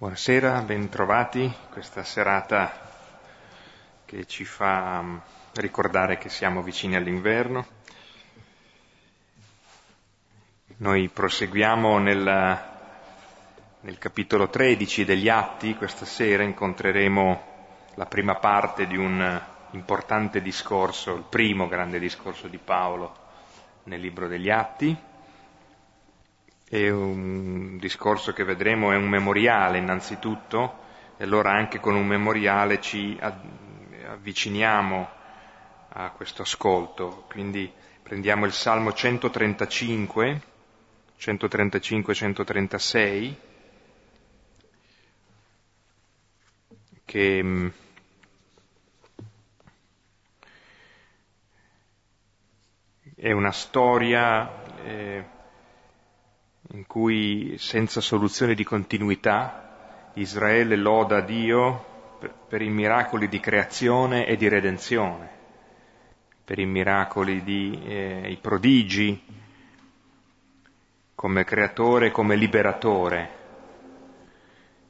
Buonasera, bentrovati questa serata che ci fa mm, ricordare che siamo vicini all'inverno. Noi proseguiamo nel, nel capitolo 13 degli Atti, questa sera incontreremo la prima parte di un importante discorso, il primo grande discorso di Paolo nel libro degli Atti è un discorso che vedremo è un memoriale innanzitutto, e allora anche con un memoriale ci avviciniamo a questo ascolto. Quindi prendiamo il Salmo 135, 135-136, che mm, è una storia eh, in cui senza soluzione di continuità Israele loda Dio per, i miracoli di creazione e di redenzione, per i miracoli di eh, i prodigi come creatore, come liberatore.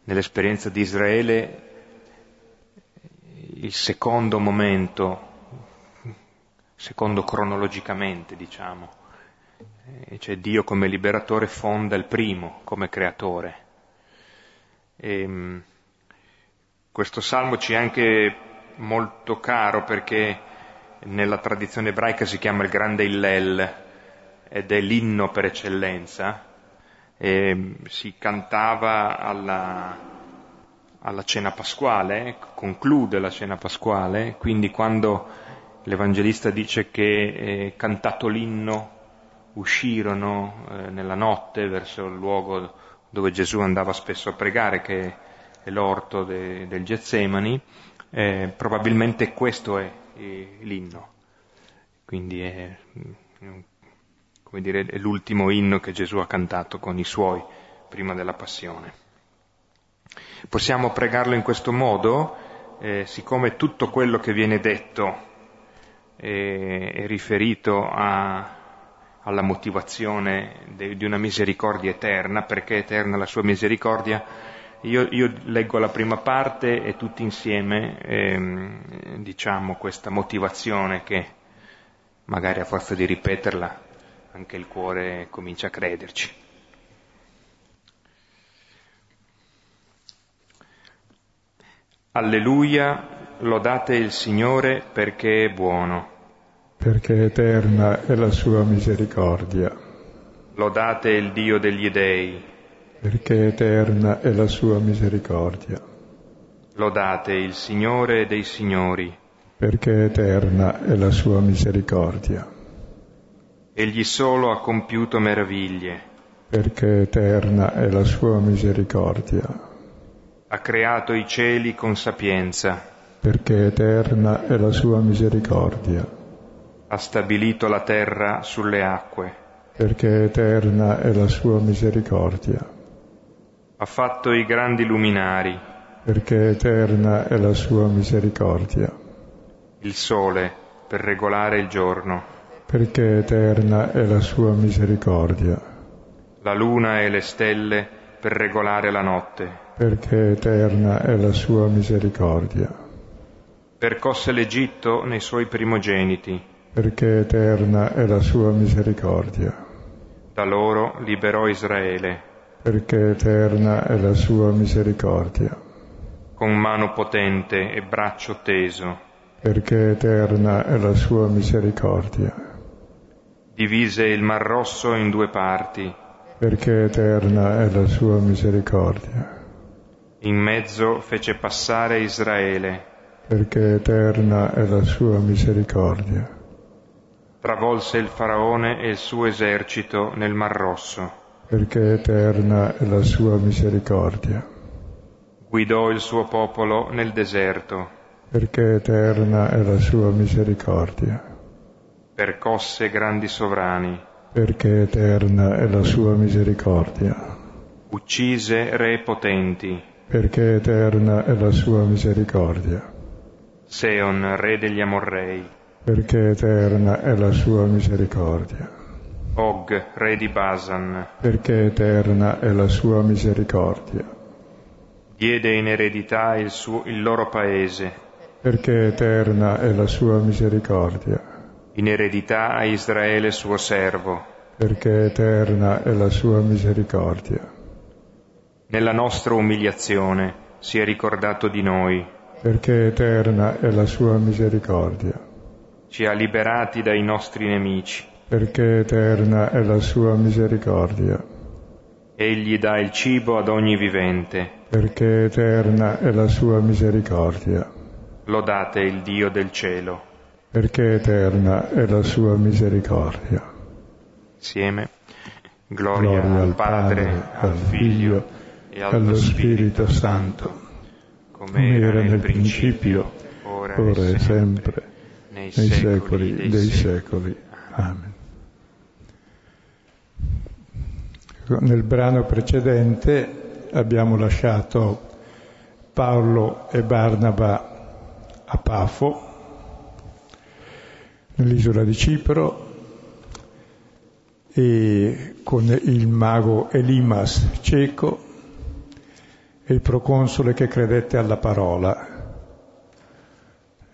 Nell'esperienza di Israele il secondo momento, secondo cronologicamente diciamo, cioè Dio come liberatore fonda il primo come creatore. E, ehm, questo salmo ci è anche molto caro perché nella tradizione ebraica si chiama il grande Illel ed è l'inno per eccellenza. E si cantava alla, alla cena pasquale, conclude la cena pasquale, quindi quando l'Evangelista dice che è cantato l'inno uscirono eh, nella notte verso il luogo dove Gesù andava spesso a pregare, che è l'orto de, del Getsemani, eh, probabilmente questo è eh, l'inno. Quindi è, dire, è l'ultimo inno che Gesù ha cantato con i suoi prima della passione. Possiamo pregarlo in questo modo, eh, siccome tutto quello che viene detto è, è riferito a, alla motivazione de, di una misericordia eterna, perché è eterna la sua misericordia, io, io leggo la prima parte e tutti insieme ehm, diciamo questa motivazione che magari a forza di ripeterla anche il cuore comincia a crederci. Alleluia, lodate il Signore perché è buono perché eterna è la sua misericordia. Lodate il Dio degli dei, perché eterna è la sua misericordia. Lodate il Signore dei Signori, perché eterna è la sua misericordia. Egli solo ha compiuto meraviglie, perché eterna è la sua misericordia. Ha creato i cieli con sapienza, perché eterna è la sua misericordia ha stabilito la terra sulle acque. Perché eterna è la sua misericordia. Ha fatto i grandi luminari. Perché eterna è la sua misericordia. Il sole per regolare il giorno. Perché eterna è la sua misericordia. La luna e le stelle per regolare la notte. Perché eterna è la sua misericordia. Percosse l'Egitto nei suoi primogeniti perché eterna è la sua misericordia. Da loro liberò Israele, perché eterna è la sua misericordia. Con mano potente e braccio teso, perché eterna è la sua misericordia. Divise il Mar Rosso in due parti, perché eterna è la sua misericordia. In mezzo fece passare Israele, perché eterna è la sua misericordia travolse il faraone e il suo esercito nel Mar Rosso. Perché eterna è la sua misericordia. Guidò il suo popolo nel deserto. Perché eterna è la sua misericordia. Percosse grandi sovrani. Perché eterna è la sua misericordia. Uccise re potenti. Perché eterna è la sua misericordia. Seon, re degli Amorrei perché eterna è la sua misericordia. Og, re di Basan, perché eterna è la sua misericordia. diede in eredità il, suo, il loro paese, perché eterna è la sua misericordia. In eredità a Israele suo servo, perché eterna è la sua misericordia. Nella nostra umiliazione si è ricordato di noi, perché eterna è la sua misericordia. Ci ha liberati dai nostri nemici, perché eterna è la sua misericordia. Egli dà il cibo ad ogni vivente, perché eterna è la sua misericordia. Lodate il Dio del cielo, perché eterna è la sua misericordia. Insieme, gloria, gloria al Padre, Padre al Figlio e allo Spirito, Spirito Santo, come era nel principio, ora, ora e sempre, nei, nei secoli dei, dei secoli. Amen. Nel brano precedente abbiamo lasciato Paolo e Barnaba a Pafo, nell'isola di Cipro, e con il mago Elimas cieco e il proconsole che credette alla parola.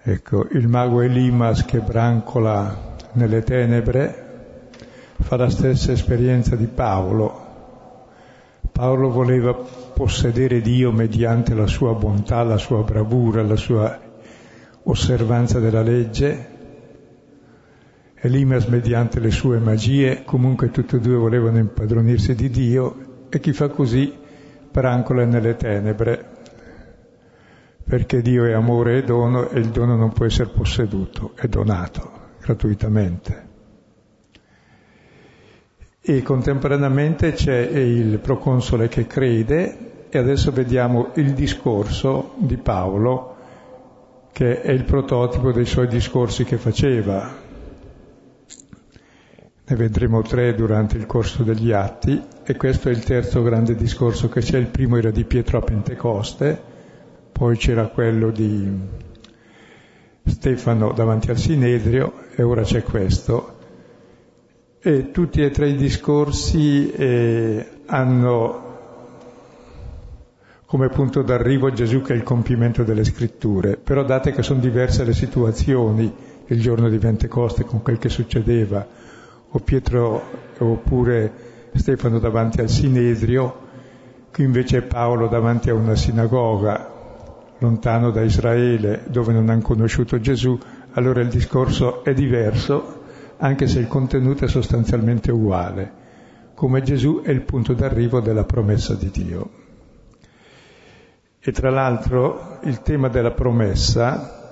Ecco, il mago Elimas che brancola nelle tenebre fa la stessa esperienza di Paolo. Paolo voleva possedere Dio mediante la sua bontà, la sua bravura, la sua osservanza della legge, Elimas mediante le sue magie, comunque tutti e due volevano impadronirsi di Dio e chi fa così brancola nelle tenebre, perché Dio è amore e dono e il dono non può essere posseduto, è donato gratuitamente. E contemporaneamente c'è il proconsole che crede e adesso vediamo il discorso di Paolo che è il prototipo dei suoi discorsi che faceva. Ne vedremo tre durante il corso degli atti e questo è il terzo grande discorso che c'è. Il primo era di Pietro a Pentecoste, poi c'era quello di Stefano davanti al Sinedrio e ora c'è questo. E tutti e tre i discorsi eh, hanno come punto d'arrivo Gesù che è il compimento delle scritture, però date che sono diverse le situazioni il giorno di Pentecoste con quel che succedeva, o Pietro oppure Stefano davanti al Sinedrio, qui invece è Paolo davanti a una sinagoga, lontano da Israele, dove non hanno conosciuto Gesù, allora il discorso è diverso, anche se il contenuto è sostanzialmente uguale, come Gesù è il punto d'arrivo della promessa di Dio. E tra l'altro il tema della promessa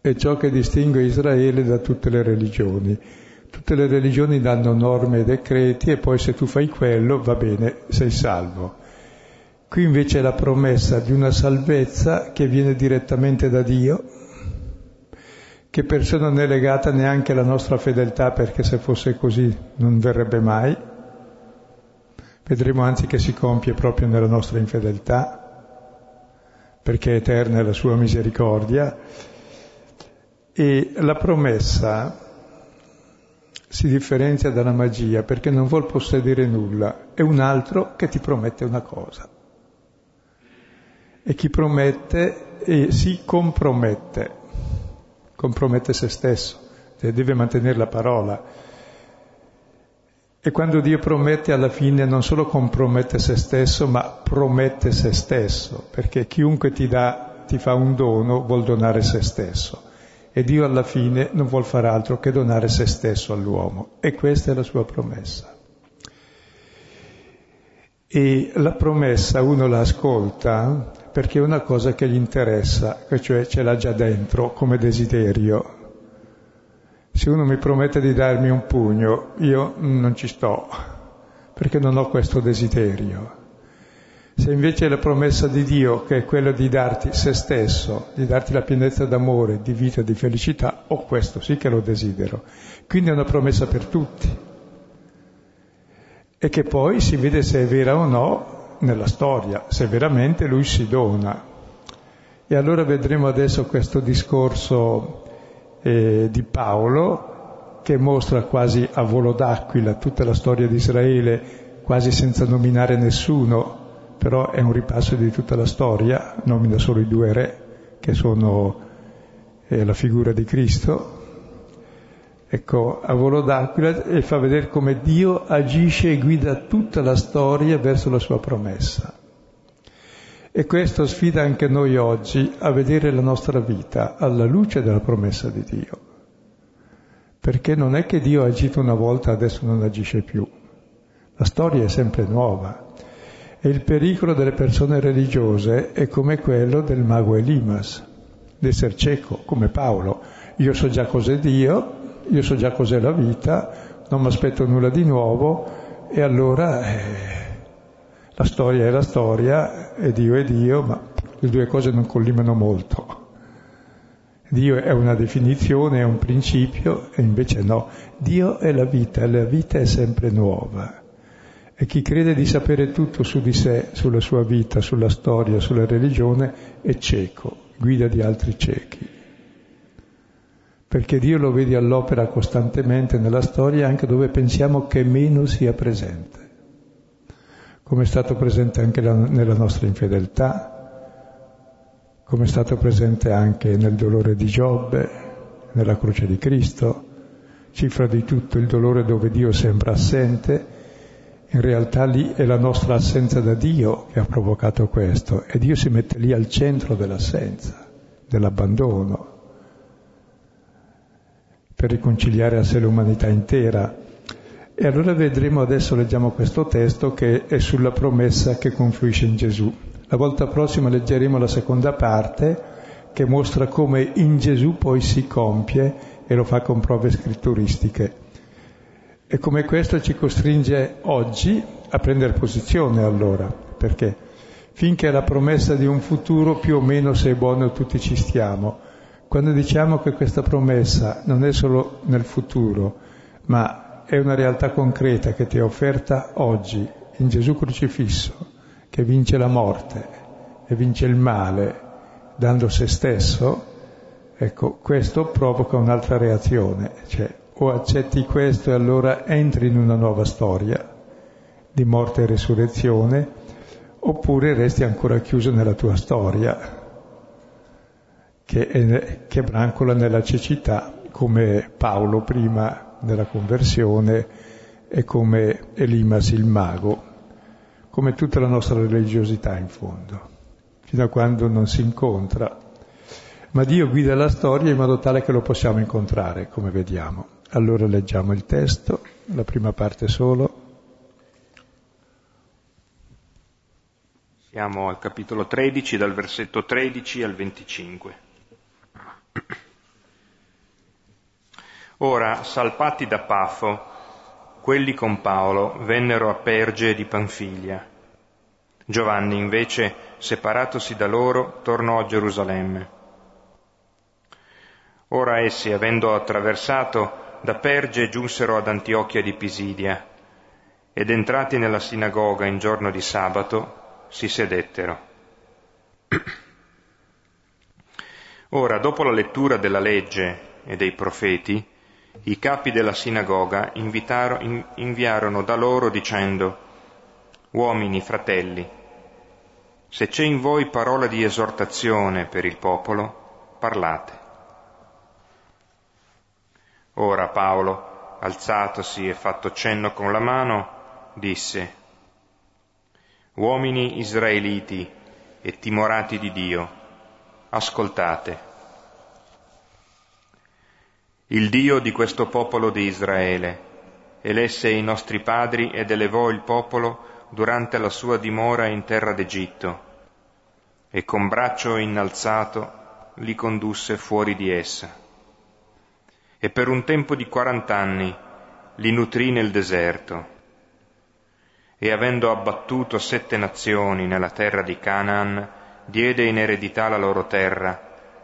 è ciò che distingue Israele da tutte le religioni. Tutte le religioni danno norme e decreti e poi se tu fai quello va bene, sei salvo. Qui invece è la promessa di una salvezza che viene direttamente da Dio, che perciò non è legata neanche alla nostra fedeltà perché se fosse così non verrebbe mai, Vedremo anzi che si compie proprio nella nostra infedeltà, perché eterna è la sua misericordia. E la promessa si differenzia dalla magia perché non vuol possedere nulla, è un altro che ti promette una cosa. E chi promette e si compromette, compromette se stesso, deve mantenere la parola e quando Dio promette alla fine non solo compromette se stesso, ma promette se stesso, perché chiunque ti dà, ti fa un dono, vuol donare se stesso. E Dio alla fine non vuol fare altro che donare se stesso all'uomo. E questa è la sua promessa. E la promessa uno la ascolta perché è una cosa che gli interessa, cioè ce l'ha già dentro come desiderio, se uno mi promette di darmi un pugno, io non ci sto, perché non ho questo desiderio. Se invece la promessa di Dio, che è quella di darti se stesso, di darti la pienezza d'amore, di vita di felicità, ho questo sì che lo desidero. Quindi è una promessa per tutti. E che poi si vede se è vera o no nella storia, se veramente lui si dona. E allora vedremo adesso questo discorso eh, di Paolo, che mostra quasi a volo d'aquila tutta la storia di Israele, quasi senza nominare nessuno, però è un ripasso di tutta la storia, nomina solo i due re, che sono eh, la figura di Cristo. Ecco, a volo d'aquila e fa vedere come Dio agisce e guida tutta la storia verso la sua promessa. E questo sfida anche noi oggi a vedere la nostra vita alla luce della promessa di Dio. Perché non è che Dio ha agito una volta e adesso non agisce più. La storia è sempre nuova. E il pericolo delle persone religiose è come quello del mago Elimas, d'essere cieco, come Paolo. Io so già cos'è Dio, io so già cos'è la vita, non mi aspetto nulla di nuovo e allora eh, la storia è la storia e Dio è Dio, ma le due cose non collimano molto. Dio è una definizione, è un principio e invece no. Dio è la vita e la vita è sempre nuova. E chi crede di sapere tutto su di sé, sulla sua vita, sulla storia, sulla religione, è cieco, guida di altri ciechi. Perché Dio lo vedi all'opera costantemente nella storia anche dove pensiamo che meno sia presente. Come è stato presente anche la, nella nostra infedeltà, come è stato presente anche nel dolore di Giobbe, nella croce di Cristo, cifra di tutto il dolore dove Dio sembra assente, in realtà lì è la nostra assenza da Dio che ha provocato questo e Dio si mette lì al centro dell'assenza, dell'abbandono, per riconciliare a sé l'umanità intera e allora vedremo, adesso leggiamo questo testo che è sulla promessa che confluisce in Gesù. La volta prossima leggeremo la seconda parte che mostra come in Gesù poi si compie e lo fa con prove scritturistiche. E come questo ci costringe oggi a prendere posizione allora, perché finché la promessa di un futuro più o meno se è buono tutti ci stiamo. Quando diciamo che questa promessa non è solo nel futuro, ma è una realtà concreta che ti è offerta oggi in Gesù crocifisso, che vince la morte e vince il male dando se stesso, ecco, questo provoca un'altra reazione, cioè o accetti questo e allora entri in una nuova storia di morte e risurrezione, oppure resti ancora chiuso nella tua storia, che, è, che brancola nella cecità, come Paolo prima della conversione è come Elimas il mago, come tutta la nostra religiosità in fondo, fino a quando non si incontra. Ma Dio guida la storia in modo tale che lo possiamo incontrare, come vediamo. Allora leggiamo il testo, la prima parte solo. Siamo al capitolo 13, dal versetto 13 al 25. Ora, salpati da Pafo, quelli con Paolo vennero a Perge di Panfilia. Giovanni invece, separatosi da loro, tornò a Gerusalemme. Ora essi, avendo attraversato da Perge, giunsero ad Antiochia di Pisidia ed entrati nella sinagoga in giorno di sabato, si sedettero. Ora, dopo la lettura della legge e dei profeti, i capi della sinagoga inviarono da loro dicendo, Uomini, fratelli, se c'è in voi parola di esortazione per il popolo, parlate. Ora Paolo, alzatosi e fatto cenno con la mano, disse, Uomini israeliti e timorati di Dio, ascoltate. Il Dio di questo popolo di Israele elesse i nostri padri ed elevò il popolo durante la sua dimora in terra d'Egitto e con braccio innalzato li condusse fuori di essa. E per un tempo di quarant'anni li nutrì nel deserto. E avendo abbattuto sette nazioni nella terra di Canaan, diede in eredità la loro terra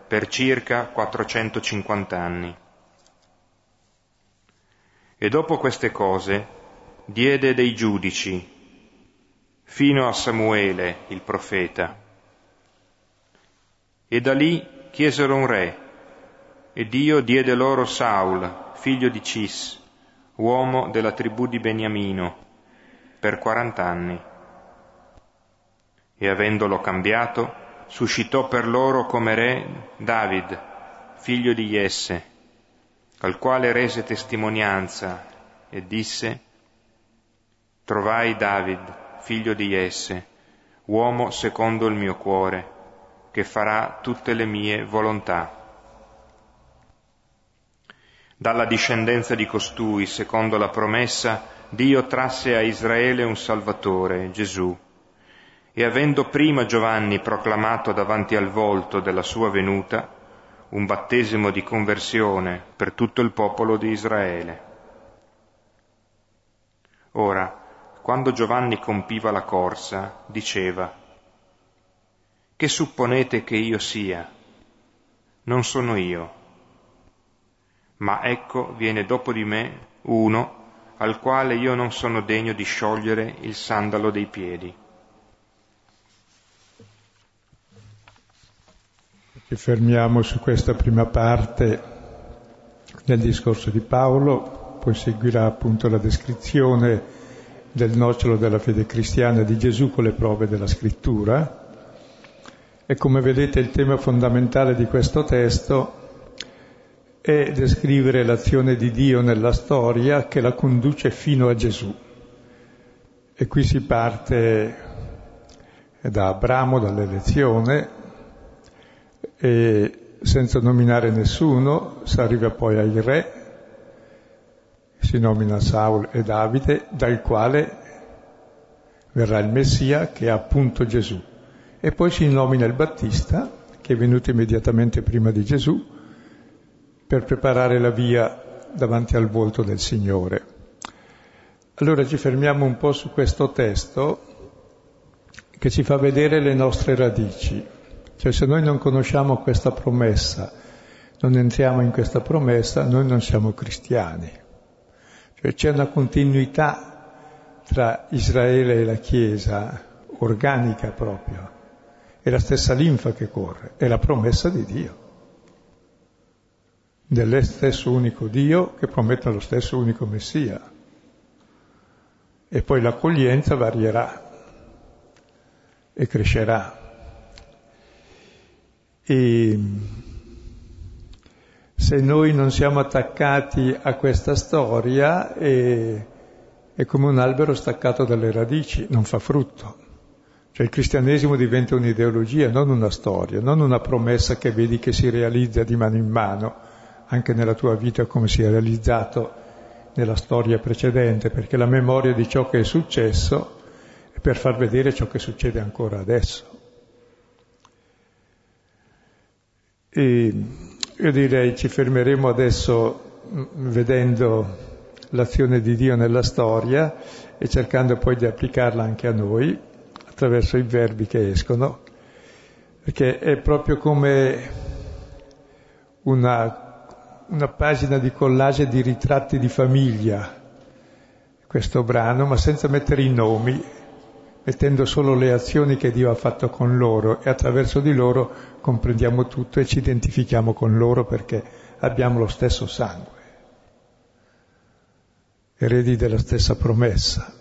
per circa 450 anni. E dopo queste cose diede dei giudici fino a Samuele il profeta. E da lì chiesero un re, e Dio diede loro Saul, figlio di Cis, uomo della tribù di Beniamino, per quarant'anni. e avendolo cambiato, suscitò per loro come re David, figlio di Jesse, al quale rese testimonianza e disse, Trovai David, figlio di Jesse, uomo secondo il mio cuore, che farà tutte le mie volontà. Dalla discendenza di costui, secondo la promessa, Dio trasse a Israele un Salvatore, Gesù, e avendo prima Giovanni proclamato davanti al volto della sua venuta un battesimo di conversione per tutto il popolo di Israele. Ora, quando Giovanni compiva la corsa, diceva, Che supponete che io sia? Non sono io. Ma ecco viene dopo di me uno al quale io non sono degno di sciogliere il sandalo dei piedi. Ci fermiamo su questa prima parte del discorso di Paolo, poi seguirà appunto la descrizione del nocciolo della fede cristiana di Gesù con le prove della scrittura. E come vedete il tema fondamentale di questo testo è descrivere l'azione di Dio nella storia che la conduce fino a Gesù. E qui si parte da Abramo, dall'elezione, e senza nominare nessuno si arriva poi ai re, si nomina Saul e Davide, dal quale verrà il Messia che è appunto Gesù. E poi si nomina il Battista, che è venuto immediatamente prima di Gesù, per preparare la via davanti al volto del Signore. Allora ci fermiamo un po' su questo testo che ci fa vedere le nostre radici. Cioè se noi non conosciamo questa promessa, non entriamo in questa promessa, noi non siamo cristiani. Cioè c'è una continuità tra Israele e la Chiesa, organica proprio. È la stessa linfa che corre, è la promessa di Dio. Dello stesso unico Dio che promette lo stesso unico Messia. E poi l'accoglienza varierà e crescerà. E se noi non siamo attaccati a questa storia è, è come un albero staccato dalle radici, non fa frutto. Cioè il cristianesimo diventa un'ideologia, non una storia, non una promessa che vedi che si realizza di mano in mano, anche nella tua vita come si è realizzato nella storia precedente, perché la memoria di ciò che è successo è per far vedere ciò che succede ancora adesso. E io direi ci fermeremo adesso mm, vedendo l'azione di Dio nella storia e cercando poi di applicarla anche a noi attraverso i verbi che escono, perché è proprio come una, una pagina di collage di ritratti di famiglia, questo brano, ma senza mettere i nomi, mettendo solo le azioni che Dio ha fatto con loro e attraverso di loro comprendiamo tutto e ci identifichiamo con loro perché abbiamo lo stesso sangue, eredi della stessa promessa.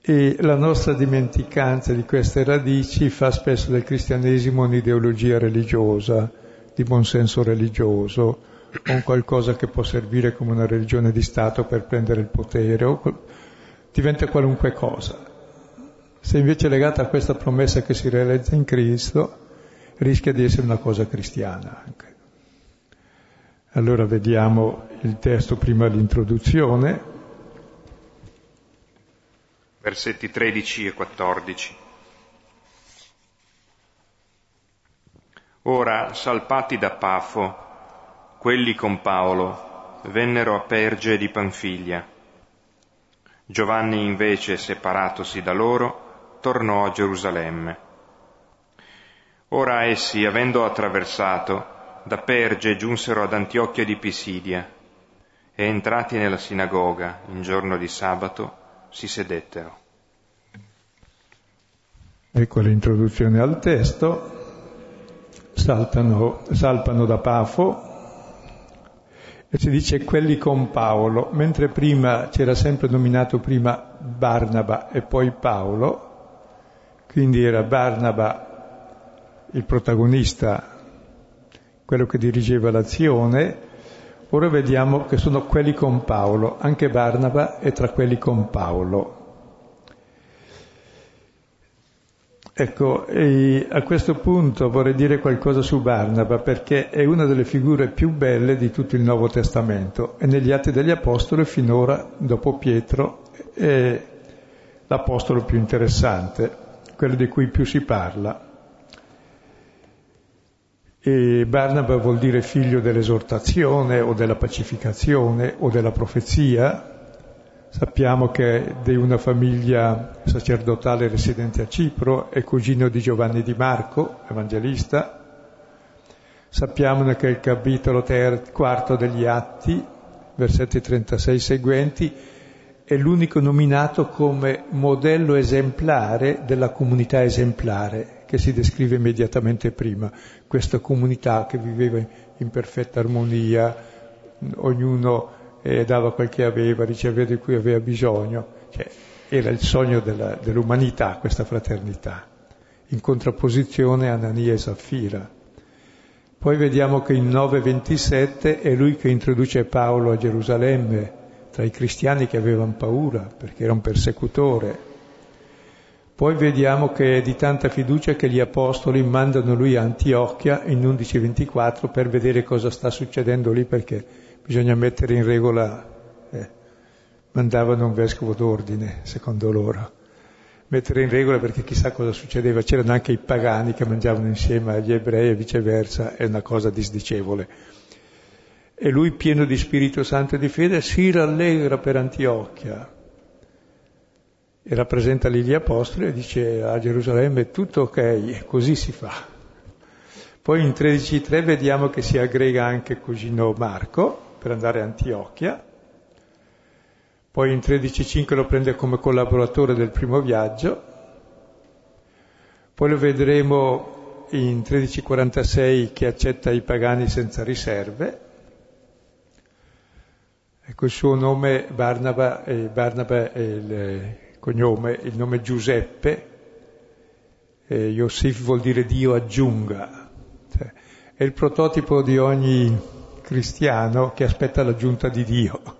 E la nostra dimenticanza di queste radici fa spesso del cristianesimo un'ideologia religiosa, di buonsenso religioso, o qualcosa che può servire come una religione di Stato per prendere il potere, o diventa qualunque cosa. Se invece è legata a questa promessa che si realizza in Cristo, rischia di essere una cosa cristiana anche. Allora vediamo il testo prima l'introduzione. Versetti 13 e 14. Ora, salpati da Pafo, quelli con Paolo vennero a Perge di Panfiglia. Giovanni invece, separatosi da loro, tornò a Gerusalemme. Ora essi, avendo attraversato, da Perge giunsero ad Antiochia di Pisidia e entrati nella sinagoga in giorno di sabato si sedettero. Ecco l'introduzione al testo. Saltano, salpano da Pafo e si dice quelli con Paolo, mentre prima c'era sempre nominato prima Barnaba e poi Paolo, quindi era Barnaba il protagonista, quello che dirigeva l'azione, ora vediamo che sono quelli con Paolo, anche Barnaba è tra quelli con Paolo. Ecco, a questo punto vorrei dire qualcosa su Barnaba perché è una delle figure più belle di tutto il Nuovo Testamento. E negli Atti degli Apostoli finora, dopo Pietro, è l'apostolo più interessante, quello di cui più si parla. E Barnaba vuol dire figlio dell'esortazione o della pacificazione o della profezia, Sappiamo che è di una famiglia sacerdotale residente a Cipro, è cugino di Giovanni di Marco, evangelista. Sappiamo che il capitolo ter- quarto degli Atti, versetti 36 seguenti, è l'unico nominato come modello esemplare della comunità esemplare che si descrive immediatamente prima. Questa comunità che viveva in perfetta armonia, ognuno e dava quel che aveva, riceveva di cui aveva bisogno. Cioè, era il sogno della, dell'umanità questa fraternità, in contrapposizione a Anania e Saffira. Poi vediamo che in 9.27 è lui che introduce Paolo a Gerusalemme, tra i cristiani che avevano paura, perché era un persecutore. Poi vediamo che è di tanta fiducia che gli apostoli mandano lui a Antiochia in 11.24 per vedere cosa sta succedendo lì, perché bisogna mettere in regola, eh, mandavano un vescovo d'ordine, secondo loro, mettere in regola perché chissà cosa succedeva, c'erano anche i pagani che mangiavano insieme agli ebrei e viceversa, è una cosa disdicevole. E lui, pieno di Spirito Santo e di fede, si rallegra per Antiochia e rappresenta lì gli apostoli e dice a Gerusalemme è tutto ok, così si fa. Poi in 13.3 vediamo che si aggrega anche cugino Marco, per andare a Antiochia, poi in 13.5 lo prende come collaboratore del primo viaggio, poi lo vedremo in 13.46 che accetta i pagani senza riserve, ecco il suo nome Barnaba, eh, Barnaba è il cognome, il nome Giuseppe, eh, Yosif vuol dire Dio aggiunga, cioè, è il prototipo di ogni cristiano che aspetta l'aggiunta di Dio.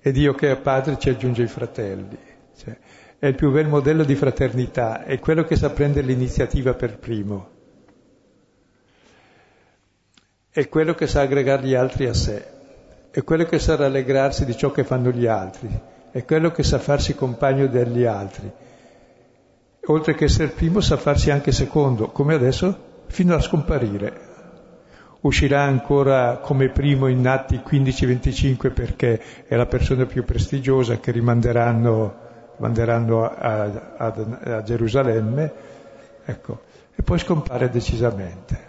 E Dio che è padre ci aggiunge i fratelli. Cioè, è il più bel modello di fraternità, è quello che sa prendere l'iniziativa per primo, è quello che sa aggregare gli altri a sé, è quello che sa rallegrarsi di ciò che fanno gli altri, è quello che sa farsi compagno degli altri. Oltre che essere primo sa farsi anche secondo, come adesso, fino a scomparire uscirà ancora come primo in Atti 15-25 perché è la persona più prestigiosa che rimanderanno, rimanderanno a, a, a, Gerusalemme, ecco, e poi scompare decisamente.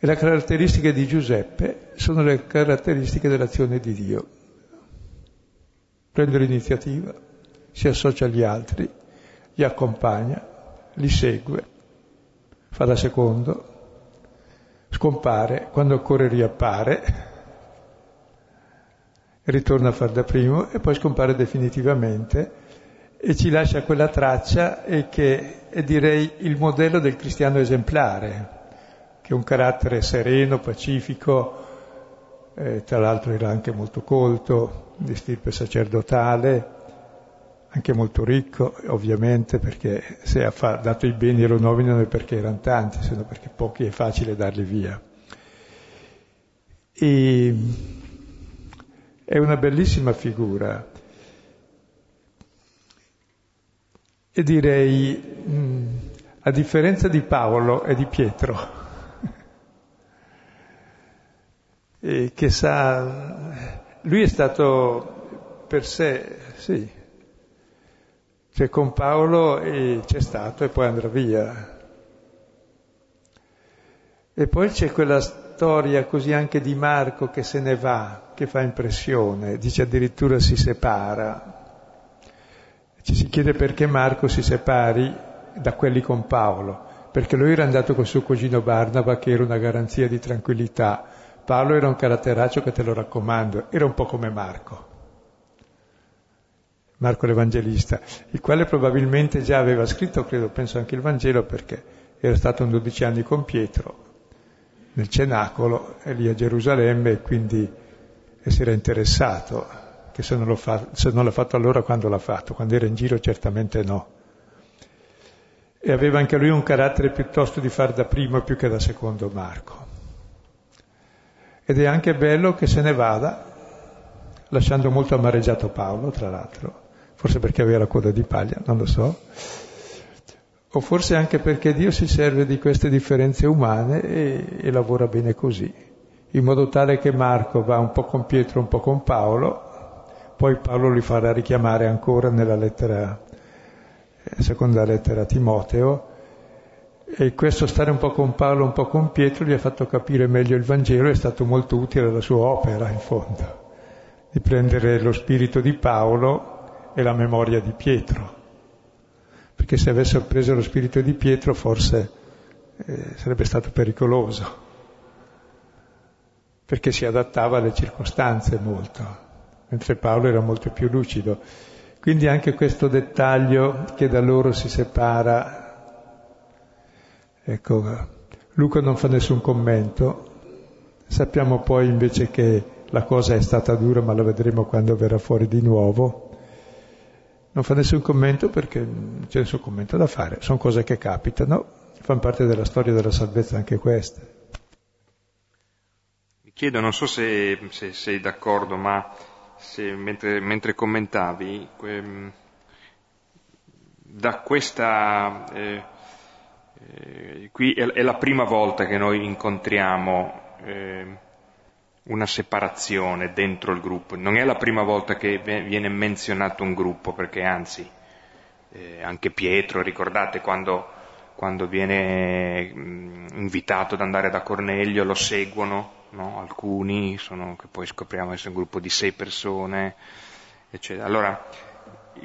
E le caratteristiche di Giuseppe sono le caratteristiche dell'azione di Dio. Prende l'iniziativa, si associa agli altri, li accompagna, li segue, fa da secondo, scompare, quando occorre riappare, ritorna a far da primo e poi scompare definitivamente e ci lascia quella traccia che è direi il modello del cristiano esemplare, che un carattere sereno, pacifico, eh, tra l'altro era anche molto colto, di stirpe sacerdotale, anche molto ricco, ovviamente, perché se ha dato i beni lo nominano è perché erano tanti, se no perché pochi è facile darli via. E è una bellissima figura. E direi, mh, a differenza di Paolo e di Pietro, e che sa, lui è stato per sé, sì, cioè con Paolo eh, c'è stato e poi andrà via. E poi c'è quella storia così anche di Marco che se ne va, che fa impressione, dice addirittura si separa. Ci si chiede perché Marco si separi da quelli con Paolo, perché lui era andato col suo cugino Barnaba che era una garanzia di tranquillità. Paolo era un caratteraccio che te lo raccomando, era un po' come Marco Marco l'Evangelista, il quale probabilmente già aveva scritto, credo, penso anche il Vangelo, perché era stato un 12 anni con Pietro nel cenacolo, è lì a Gerusalemme, e quindi si era interessato, che se non, fa, se non l'ha fatto allora quando l'ha fatto, quando era in giro certamente no. E aveva anche lui un carattere piuttosto di far da primo più che da secondo Marco. Ed è anche bello che se ne vada, lasciando molto amareggiato Paolo, tra l'altro, forse perché aveva la coda di paglia, non lo so, o forse anche perché Dio si serve di queste differenze umane e, e lavora bene così, in modo tale che Marco va un po' con Pietro, un po' con Paolo, poi Paolo li farà richiamare ancora nella lettera, eh, seconda lettera a Timoteo, e questo stare un po' con Paolo, un po' con Pietro gli ha fatto capire meglio il Vangelo, è stato molto utile alla sua opera in fondo, di prendere lo spirito di Paolo e la memoria di Pietro perché se avessero preso lo spirito di Pietro forse eh, sarebbe stato pericoloso, perché si adattava alle circostanze molto, mentre Paolo era molto più lucido. Quindi anche questo dettaglio che da loro si separa, ecco, Luca non fa nessun commento, sappiamo poi invece che la cosa è stata dura, ma la vedremo quando verrà fuori di nuovo. Non fa nessun commento perché non c'è nessun commento da fare, sono cose che capitano, fanno parte della storia della salvezza anche queste. Mi chiedo, non so se, se sei d'accordo, ma se, mentre, mentre, commentavi, que, da questa... Eh, eh, qui è, è, la prima volta che noi incontriamo eh, una separazione dentro il gruppo. Non è la prima volta che viene menzionato un gruppo, perché anzi, eh, anche Pietro, ricordate quando, quando viene mh, mm, invitato ad andare da Cornelio, lo seguono, no? alcuni, sono, che poi scopriamo essere un gruppo di sei persone, eccetera. Allora,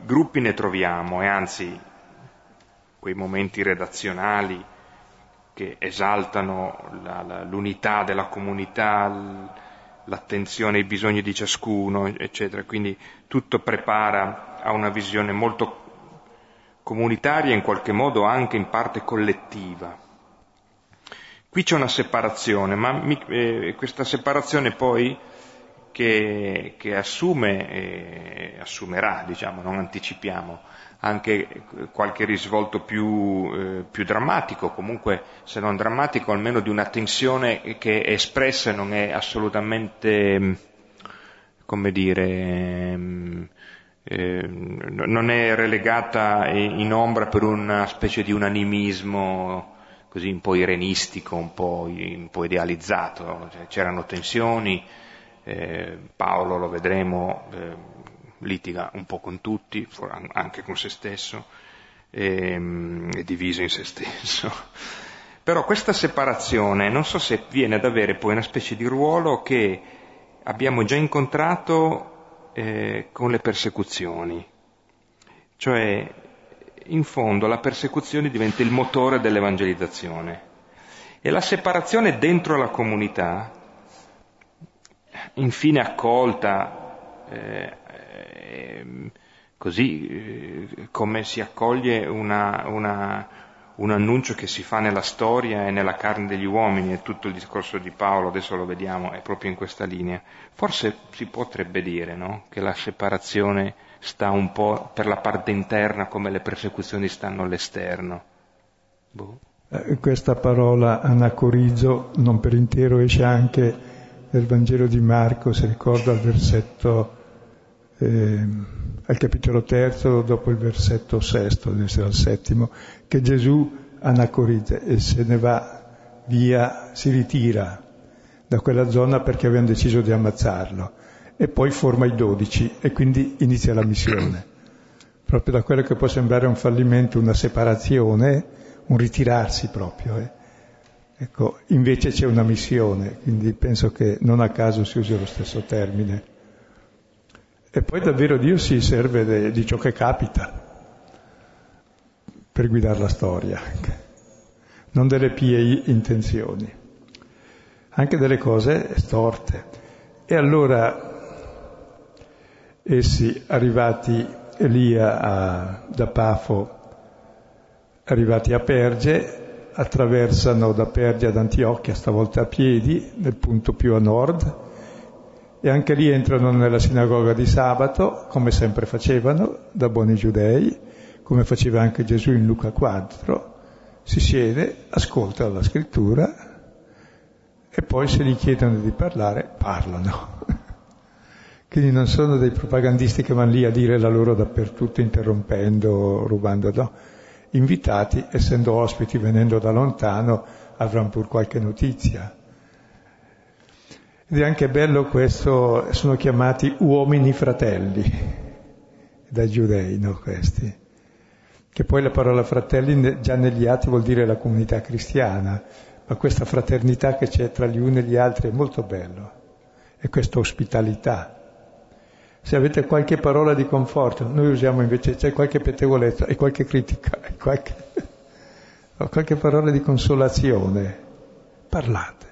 gruppi ne troviamo e anzi, quei momenti redazionali che esaltano la, la, l'unità della comunità, l'attenzione ai bisogni di ciascuno, eccetera. Quindi tutto prepara a una visione molto comunitaria in qualche modo anche in parte collettiva. Qui c'è una separazione, ma mi, eh, questa separazione poi che, che assume, eh, assumerà, diciamo, non anticipiamo, anche qualche risvolto più, eh, più, drammatico, comunque se non drammatico almeno di una tensione che è espressa e non è assolutamente, mm, come dire, mm, eh, non è relegata in ombra per una specie di unanimismo così un po' irenistico, un po', un po idealizzato, cioè, c'erano tensioni, eh, Paolo lo vedremo, eh, litiga un po' con tutti, anche con se stesso, e, ehm, è diviso in se stesso. Però questa separazione non so se viene ad avere poi una specie di ruolo che abbiamo già incontrato eh, con le persecuzioni. Cioè, in fondo la persecuzione diventa il motore dell'evangelizzazione e la separazione dentro la comunità, infine accolta, eh, Ehm, così eh, come si accoglie una, una, un annuncio che si fa nella storia e nella carne degli uomini, e tutto il discorso di Paolo, adesso lo vediamo, è proprio in questa linea. Forse si potrebbe dire no? che la separazione sta un po' per la parte interna come le persecuzioni stanno all'esterno. Boh. Eh, questa parola anacorizzo non per intero esce anche nel Vangelo di Marco, si ricorda al versetto eh, al capitolo terzo, dopo il versetto sesto, deve essere al settimo, che Gesù anacorizza e se ne va via, si ritira da quella zona perché avevano deciso di ammazzarlo e poi forma i dodici e quindi inizia la missione. Proprio da quello che può sembrare un fallimento, una separazione, un ritirarsi proprio. Eh. Ecco, invece c'è una missione, quindi penso che non a caso si usi lo stesso termine. E poi davvero Dio si serve de, di ciò che capita per guidare la storia, non delle pie intenzioni, anche delle cose storte. E allora essi, arrivati Elia a, da Pafo, arrivati a Perge, attraversano da Perge ad Antiochia, stavolta a piedi, nel punto più a nord, e anche lì entrano nella sinagoga di sabato, come sempre facevano, da buoni giudei, come faceva anche Gesù in Luca 4, si siede, ascolta la scrittura e poi se gli chiedono di parlare, parlano. Quindi non sono dei propagandisti che vanno lì a dire la loro dappertutto, interrompendo, rubando, no. Invitati, essendo ospiti, venendo da lontano, avranno pur qualche notizia. Ed è anche bello questo, sono chiamati uomini fratelli, dai giudei, no, questi che poi la parola fratelli già negli atti vuol dire la comunità cristiana, ma questa fraternità che c'è tra gli uni e gli altri è molto bello, e questa ospitalità. Se avete qualche parola di conforto, noi usiamo invece, c'è qualche pettegolezzo e qualche critica, e qualche, qualche parola di consolazione, parlate.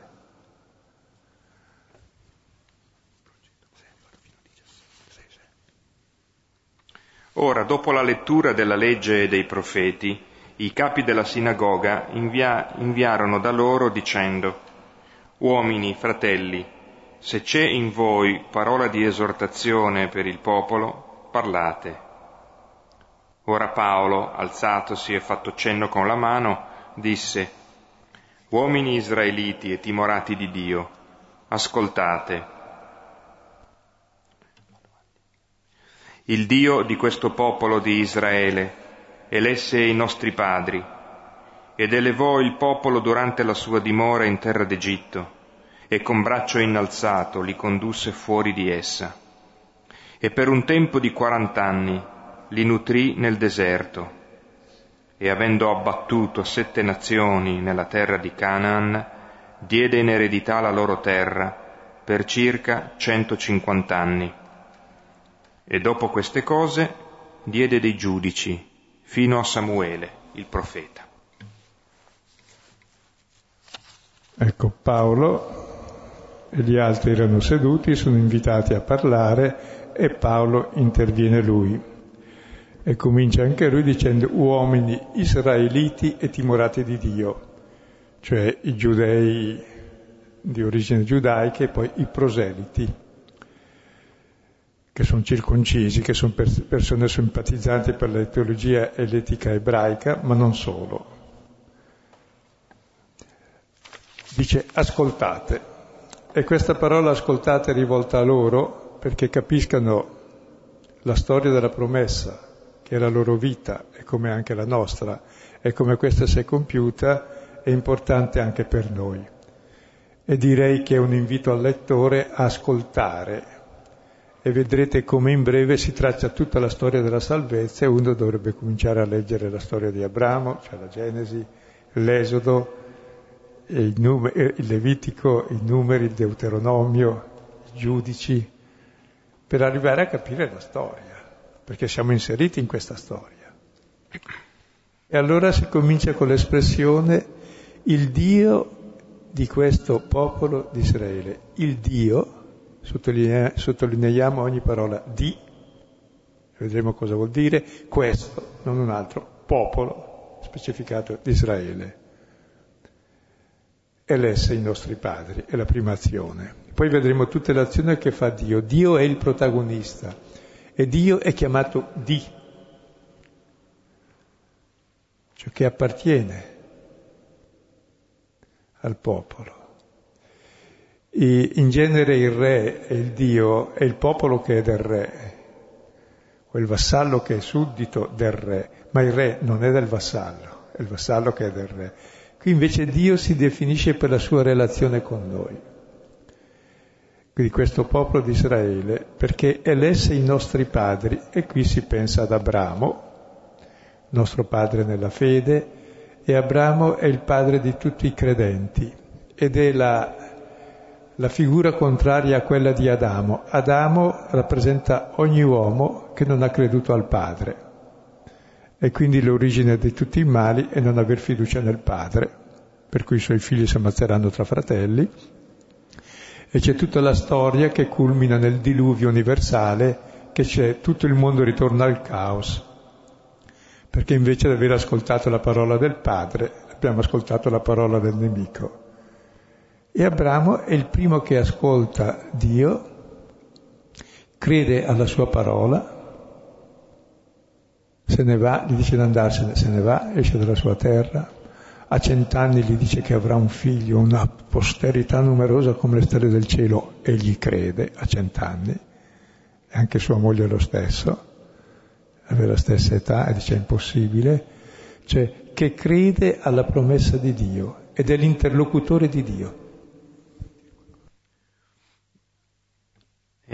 Ora, dopo la lettura della legge e dei profeti, i capi della sinagoga invia- inviarono da loro dicendo, Uomini, fratelli, se c'è in voi parola di esortazione per il popolo, parlate. Ora Paolo, alzatosi e fatto cenno con la mano, disse, Uomini israeliti e timorati di Dio, ascoltate il Dio di questo popolo di Israele, elesse i nostri padri, ed elevò il popolo durante la sua dimora in terra d'Egitto, e con braccio innalzato li condusse fuori di essa. E per un tempo di quarant'anni li nutrì nel deserto, e avendo abbattuto sette nazioni nella terra di Canaan, diede in eredità la loro terra per circa 150 anni e dopo queste cose diede dei giudici fino a Samuele, il profeta. Ecco, Paolo e gli altri erano seduti, sono invitati a parlare e Paolo interviene lui. E comincia anche lui dicendo uomini israeliti e timorati di Dio, cioè i giudei di origine giudaica e poi i proseliti che sono circoncisi, che sono persone simpatizzanti per la teologia e l'etica ebraica, ma non solo. Dice ascoltate, e questa parola ascoltate è rivolta a loro perché capiscano la storia della promessa, che è la loro vita e come anche la nostra, e come questa si è compiuta, è importante anche per noi. E direi che è un invito al lettore a ascoltare e vedrete come in breve si traccia tutta la storia della salvezza e uno dovrebbe cominciare a leggere la storia di Abramo, cioè la Genesi, l'Esodo, il, num- il Levitico, i numeri, il Deuteronomio, i giudici, per arrivare a capire la storia, perché siamo inseriti in questa storia. E allora si comincia con l'espressione il Dio di questo popolo di Israele, il Dio Sottolinea, sottolineiamo ogni parola di, vedremo cosa vuol dire, questo, non un altro, popolo specificato di Israele. E l'esse i nostri padri, è la prima azione. Poi vedremo tutte le azioni che fa Dio. Dio è il protagonista e Dio è chiamato di, cioè che appartiene al popolo. In genere il re e il Dio è il popolo che è del re, il vassallo che è suddito del re, ma il re non è del vassallo, è il vassallo che è del re. Qui invece Dio si definisce per la sua relazione con noi. Quindi questo popolo di Israele, perché elesse i nostri padri, e qui si pensa ad Abramo, nostro padre nella fede, e Abramo è il padre di tutti i credenti ed è la la figura contraria a quella di Adamo. Adamo rappresenta ogni uomo che non ha creduto al Padre e quindi l'origine di tutti i mali è non aver fiducia nel Padre, per cui i suoi figli si ammazzeranno tra fratelli. E c'è tutta la storia che culmina nel diluvio universale che c'è tutto il mondo ritorna al caos, perché invece di aver ascoltato la parola del padre abbiamo ascoltato la parola del nemico. E Abramo è il primo che ascolta Dio, crede alla sua parola, se ne va, gli dice di andarsene, se ne va, esce dalla sua terra, a cent'anni gli dice che avrà un figlio, una posterità numerosa come le stelle del cielo, e gli crede a cent'anni, e anche sua moglie lo stesso, aveva la stessa età e dice è impossibile, cioè che crede alla promessa di Dio ed è l'interlocutore di Dio.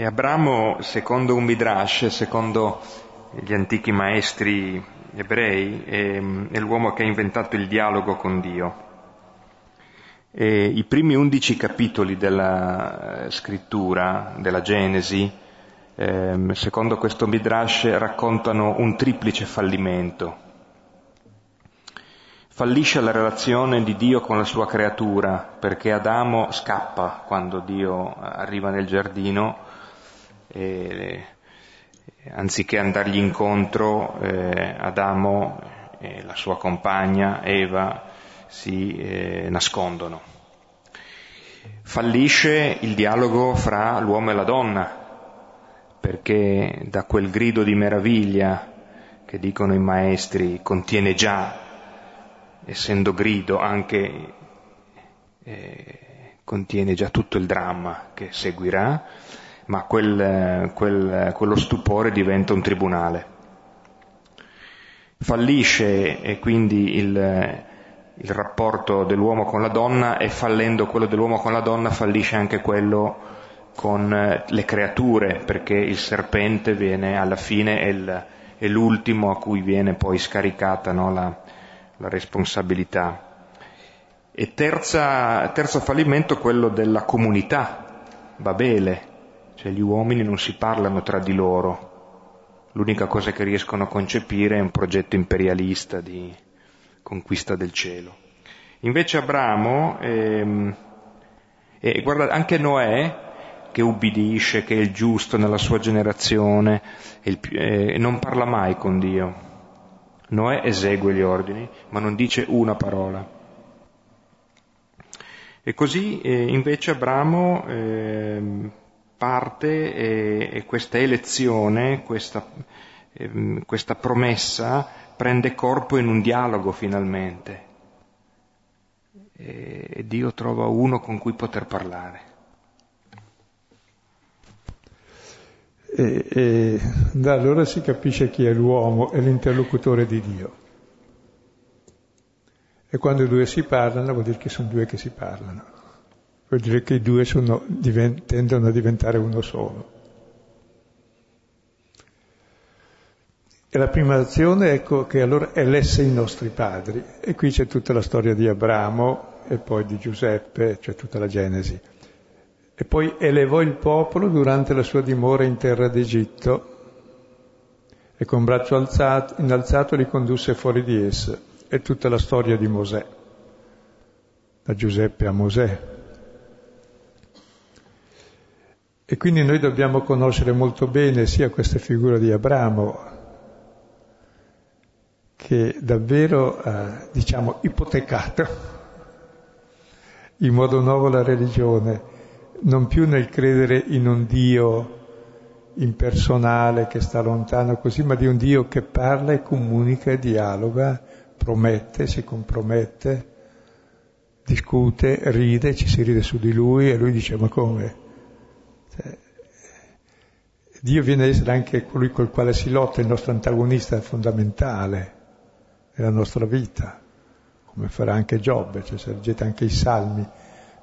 E Abramo, secondo un midrash, secondo gli antichi maestri ebrei, è, è l'uomo che ha inventato il dialogo con Dio. E I primi undici capitoli della eh, scrittura, della Genesi, eh, secondo questo midrash raccontano un triplice fallimento. Fallisce la relazione di Dio con la sua creatura, perché Adamo scappa quando Dio arriva nel giardino e anziché andargli incontro, eh, Adamo e la sua compagna Eva si eh, nascondono. Fallisce il dialogo fra l'uomo e la donna, perché da quel grido di meraviglia che dicono i maestri contiene già, essendo grido, anche eh, contiene già tutto il dramma che seguirà, ma quel, quel, quello stupore diventa un tribunale. Fallisce e quindi il, il rapporto dell'uomo con la donna e fallendo quello dell'uomo con la donna fallisce anche quello con le creature, perché il serpente viene alla fine è, il, è l'ultimo a cui viene poi scaricata no, la, la, responsabilità. E terza, terzo fallimento quello della comunità, Babele, cioè gli uomini non si parlano tra di loro, l'unica cosa che riescono a concepire è un progetto imperialista di conquista del cielo. Invece Abramo, ehm, e guarda, anche Noè, che ubbidisce, che è il giusto nella sua generazione, il, eh, non parla mai con Dio. Noè esegue gli ordini, ma non dice una parola. E così eh, invece Abramo eh, parte e, e questa elezione, questa, eh, questa promessa prende corpo in un dialogo finalmente. E, e Dio trova uno con cui poter parlare. E, e, da allora si capisce chi è l'uomo, è l'interlocutore di Dio. E quando i due si parlano vuol dire che sono due che si parlano vuol dire che i due sono, divent, tendono a diventare uno solo. E la prima azione ecco che allora elesse i nostri padri. E qui c'è tutta la storia di Abramo e poi di Giuseppe, cioè tutta la Genesi. E poi elevò il popolo durante la sua dimora in terra d'Egitto e con braccio alzato, innalzato li condusse fuori di essa. È tutta la storia di Mosè, da Giuseppe a Mosè, E quindi noi dobbiamo conoscere molto bene sia questa figura di Abramo, che davvero ha, diciamo, ipotecato in modo nuovo la religione, non più nel credere in un Dio impersonale che sta lontano così, ma di un Dio che parla e comunica e dialoga, promette, si compromette, discute, ride, ci si ride su di lui e lui dice ma come? Dio viene ad essere anche colui col quale si lotta, il nostro antagonista fondamentale nella nostra vita, come farà anche Giobbe, cioè se leggete anche i salmi.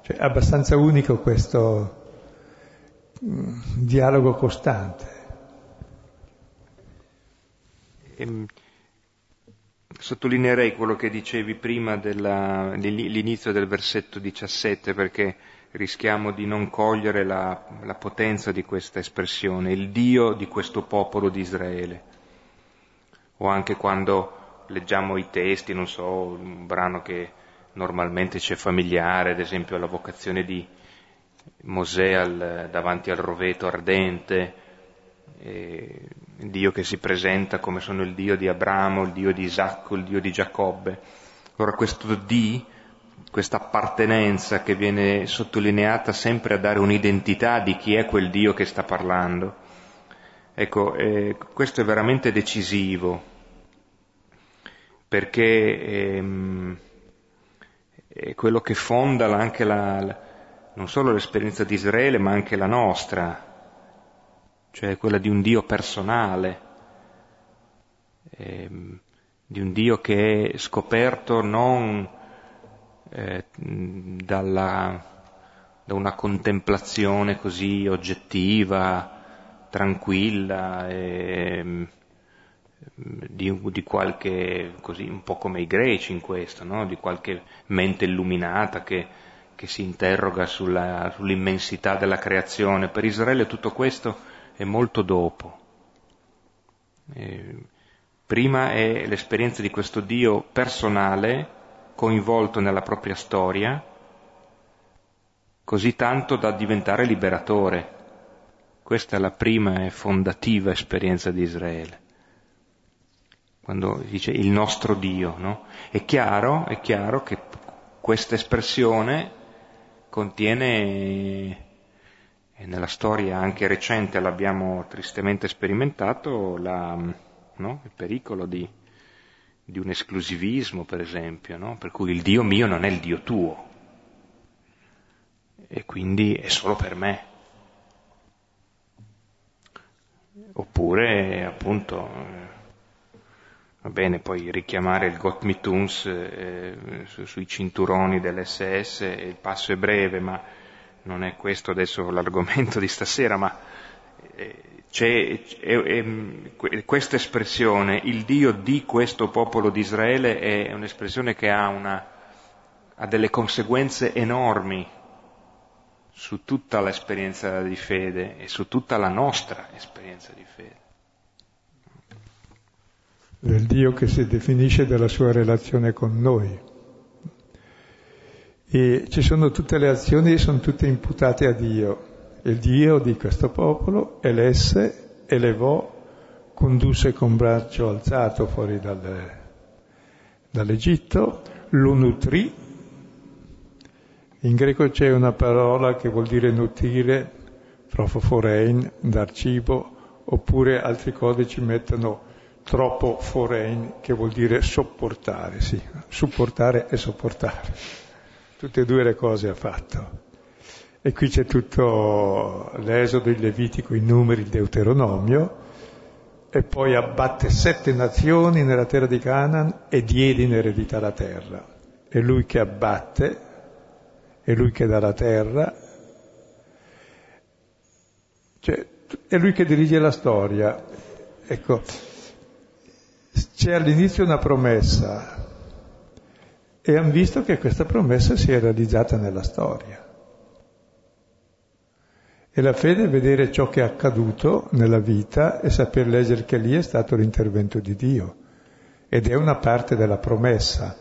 Cioè, è abbastanza unico questo mm, dialogo costante. Ehm, sottolineerei quello che dicevi prima dell'inizio del versetto 17, perché rischiamo di non cogliere la, la potenza di questa espressione, il Dio di questo popolo di Israele. O anche quando leggiamo i testi, non so, un brano che normalmente c'è familiare, ad esempio la vocazione di Mosè al, davanti al roveto ardente, il Dio che si presenta come sono il Dio di Abramo, il Dio di Isacco, il Dio di Giacobbe. Allora questo di, questa appartenenza che viene sottolineata sempre a dare un'identità di chi è quel Dio che sta parlando. Ecco, eh, questo è veramente decisivo, perché ehm, è quello che fonda anche la, la, non solo l'esperienza di Israele, ma anche la nostra cioè quella di un Dio personale, ehm, di un Dio che è scoperto non eh, dalla, da una contemplazione così oggettiva, tranquilla, e, di, di, qualche, così, un po' come i greci in questo, no? di qualche mente illuminata che, che si interroga sulla, sull'immensità della creazione. Per Israele tutto questo è molto dopo. Eh, prima è l'esperienza di questo Dio personale, coinvolto nella propria storia, così tanto da diventare liberatore. Questa è la prima e fondativa esperienza di Israele. Quando dice il nostro Dio, no? È chiaro, è chiaro che questa espressione contiene e nella storia anche recente l'abbiamo tristemente sperimentato, la, no? il pericolo di, di, un esclusivismo, per esempio, no? per cui il Dio mio non è il Dio tuo, e quindi è solo per me. Oppure, appunto, eh, va bene, poi richiamare il Gott mit uns eh, su, sui cinturoni dell'SS, il passo è breve, ma non è questo adesso l'argomento di stasera, ma eh, c'è, è, è, questa espressione, il Dio di questo popolo di Israele, è un'espressione che ha, una, ha delle conseguenze enormi su tutta l'esperienza di fede e su tutta la nostra esperienza di fede. Del Dio che si definisce dalla sua relazione con noi. E ci sono tutte le azioni, sono tutte imputate a Dio. Il Dio di questo popolo elesse, elevò, condusse con braccio alzato fuori dal, dall'Egitto, lo nutrì. In greco c'è una parola che vuol dire nutrire, forein, dar cibo, oppure altri codici mettono troppo forein, che vuol dire sopportare, sì, supportare e sopportare. Tutte e due le cose ha fatto. E qui c'è tutto l'esodo, il Levitico, i numeri, il Deuteronomio, e poi abbatte sette nazioni nella terra di Canaan e diede in eredità la terra. È lui che abbatte, è lui che dà la terra, cioè, è lui che dirige la storia. Ecco, c'è all'inizio una promessa, e hanno visto che questa promessa si è realizzata nella storia. E la fede è vedere ciò che è accaduto nella vita e saper leggere che lì è stato l'intervento di Dio. Ed è una parte della promessa,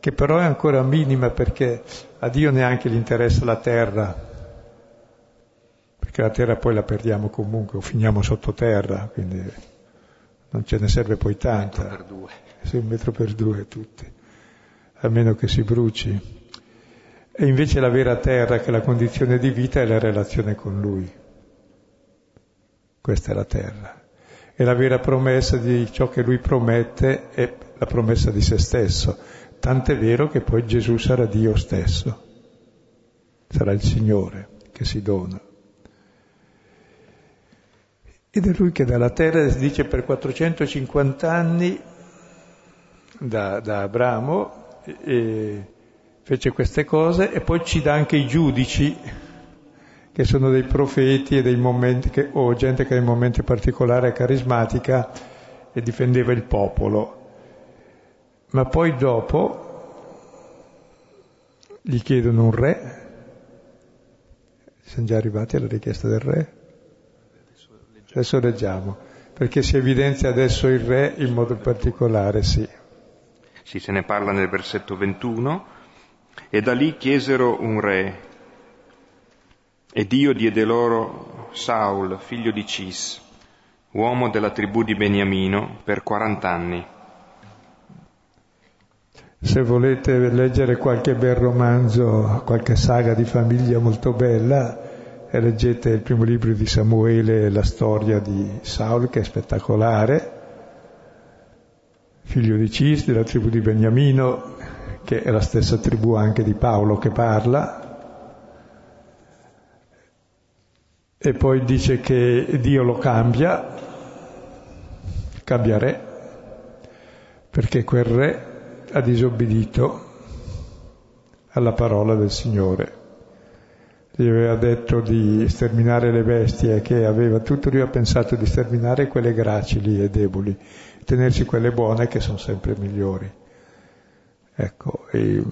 che però è ancora minima perché a Dio neanche gli interessa la terra, perché la terra poi la perdiamo comunque o finiamo sottoterra, quindi non ce ne serve poi tanta. Un metro per due. Sì, un metro per due tutti a meno che si bruci. E invece la vera terra, che è la condizione di vita, è la relazione con Lui. Questa è la terra. E la vera promessa di ciò che Lui promette è la promessa di se stesso. Tant'è vero che poi Gesù sarà Dio stesso. Sarà il Signore che si dona. Ed è Lui che dalla terra, si dice, per 450 anni da, da Abramo e fece queste cose e poi ci dà anche i giudici, che sono dei profeti e dei momenti che, o gente che in momenti particolari è carismatica e difendeva il popolo. Ma poi dopo gli chiedono un re, siamo già arrivati alla richiesta del re? Adesso leggiamo, perché si evidenzia adesso il re in modo particolare, sì. Sì, se ne parla nel versetto 21, e da lì chiesero un re, e Dio diede loro Saul, figlio di Cis, uomo della tribù di Beniamino, per 40 anni. Se volete leggere qualche bel romanzo, qualche saga di famiglia molto bella, leggete il primo libro di Samuele, la storia di Saul, che è spettacolare, figlio di Cis, della tribù di Beniamino, che è la stessa tribù anche di Paolo che parla, e poi dice che Dio lo cambia, cambia re, perché quel re ha disobbedito alla parola del Signore. Gli aveva detto di sterminare le bestie che aveva tutto, lui ha pensato di sterminare quelle gracili e deboli, tenersi quelle buone che sono sempre migliori. Ecco, e,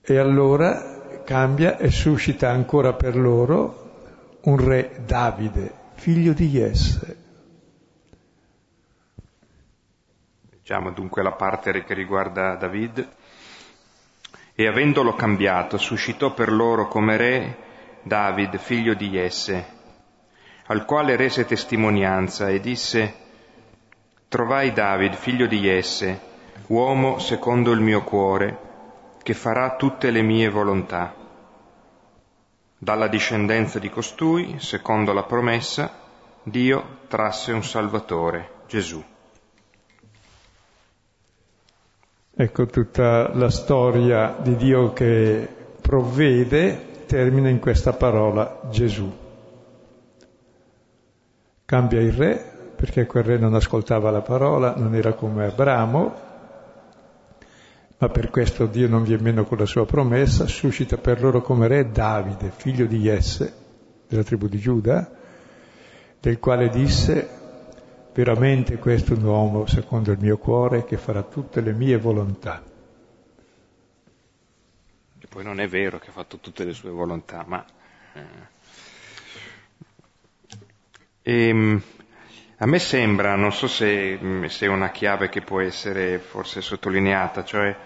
e allora cambia e suscita ancora per loro un re Davide, figlio di Jesse. Diciamo dunque la parte che riguarda David. E avendolo cambiato, suscitò per loro come re David, figlio di Jesse, al quale rese testimonianza e disse, Trovai David, figlio di Jesse, uomo secondo il mio cuore, che farà tutte le mie volontà. Dalla discendenza di costui, secondo la promessa, Dio trasse un Salvatore, Gesù. Ecco tutta la storia di Dio che provvede termina in questa parola Gesù. Cambia il re perché quel re non ascoltava la parola, non era come Abramo, ma per questo Dio non viene meno con la sua promessa, suscita per loro come re Davide, figlio di Jesse, della tribù di Giuda, del quale disse, veramente questo è un uomo secondo il mio cuore che farà tutte le mie volontà. E poi non è vero che ha fatto tutte le sue volontà, ma... Eh. E, ehm, a me sembra, non so se, mm, se, è una chiave che può essere forse sottolineata, cioè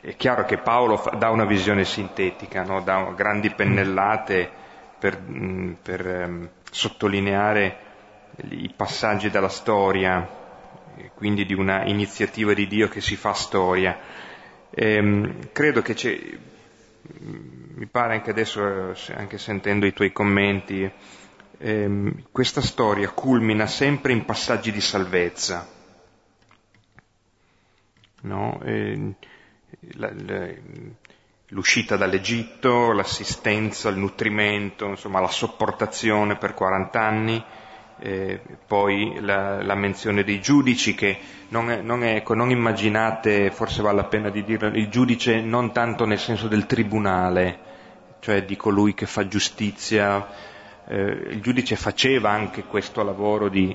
è chiaro che Paolo fa, dà una visione sintetica, no? dà grandi pennellate per, mm, per um, sottolineare i passaggi della storia, quindi di una iniziativa di Dio che si fa storia. E, um, credo che c'è, mm, mi pare anche adesso, anche sentendo i tuoi commenti, ehm, questa storia culmina sempre in passaggi di salvezza. No? E, la, la, l'uscita dall'Egitto, l'assistenza, il nutrimento, insomma la sopportazione per 40 anni, eh, poi la, la, menzione dei giudici che non, è, non, è, ecco, non immaginate, forse vale la pena di dire, il giudice non tanto nel senso del tribunale, cioè di colui che fa giustizia, eh, il giudice faceva anche questo lavoro di,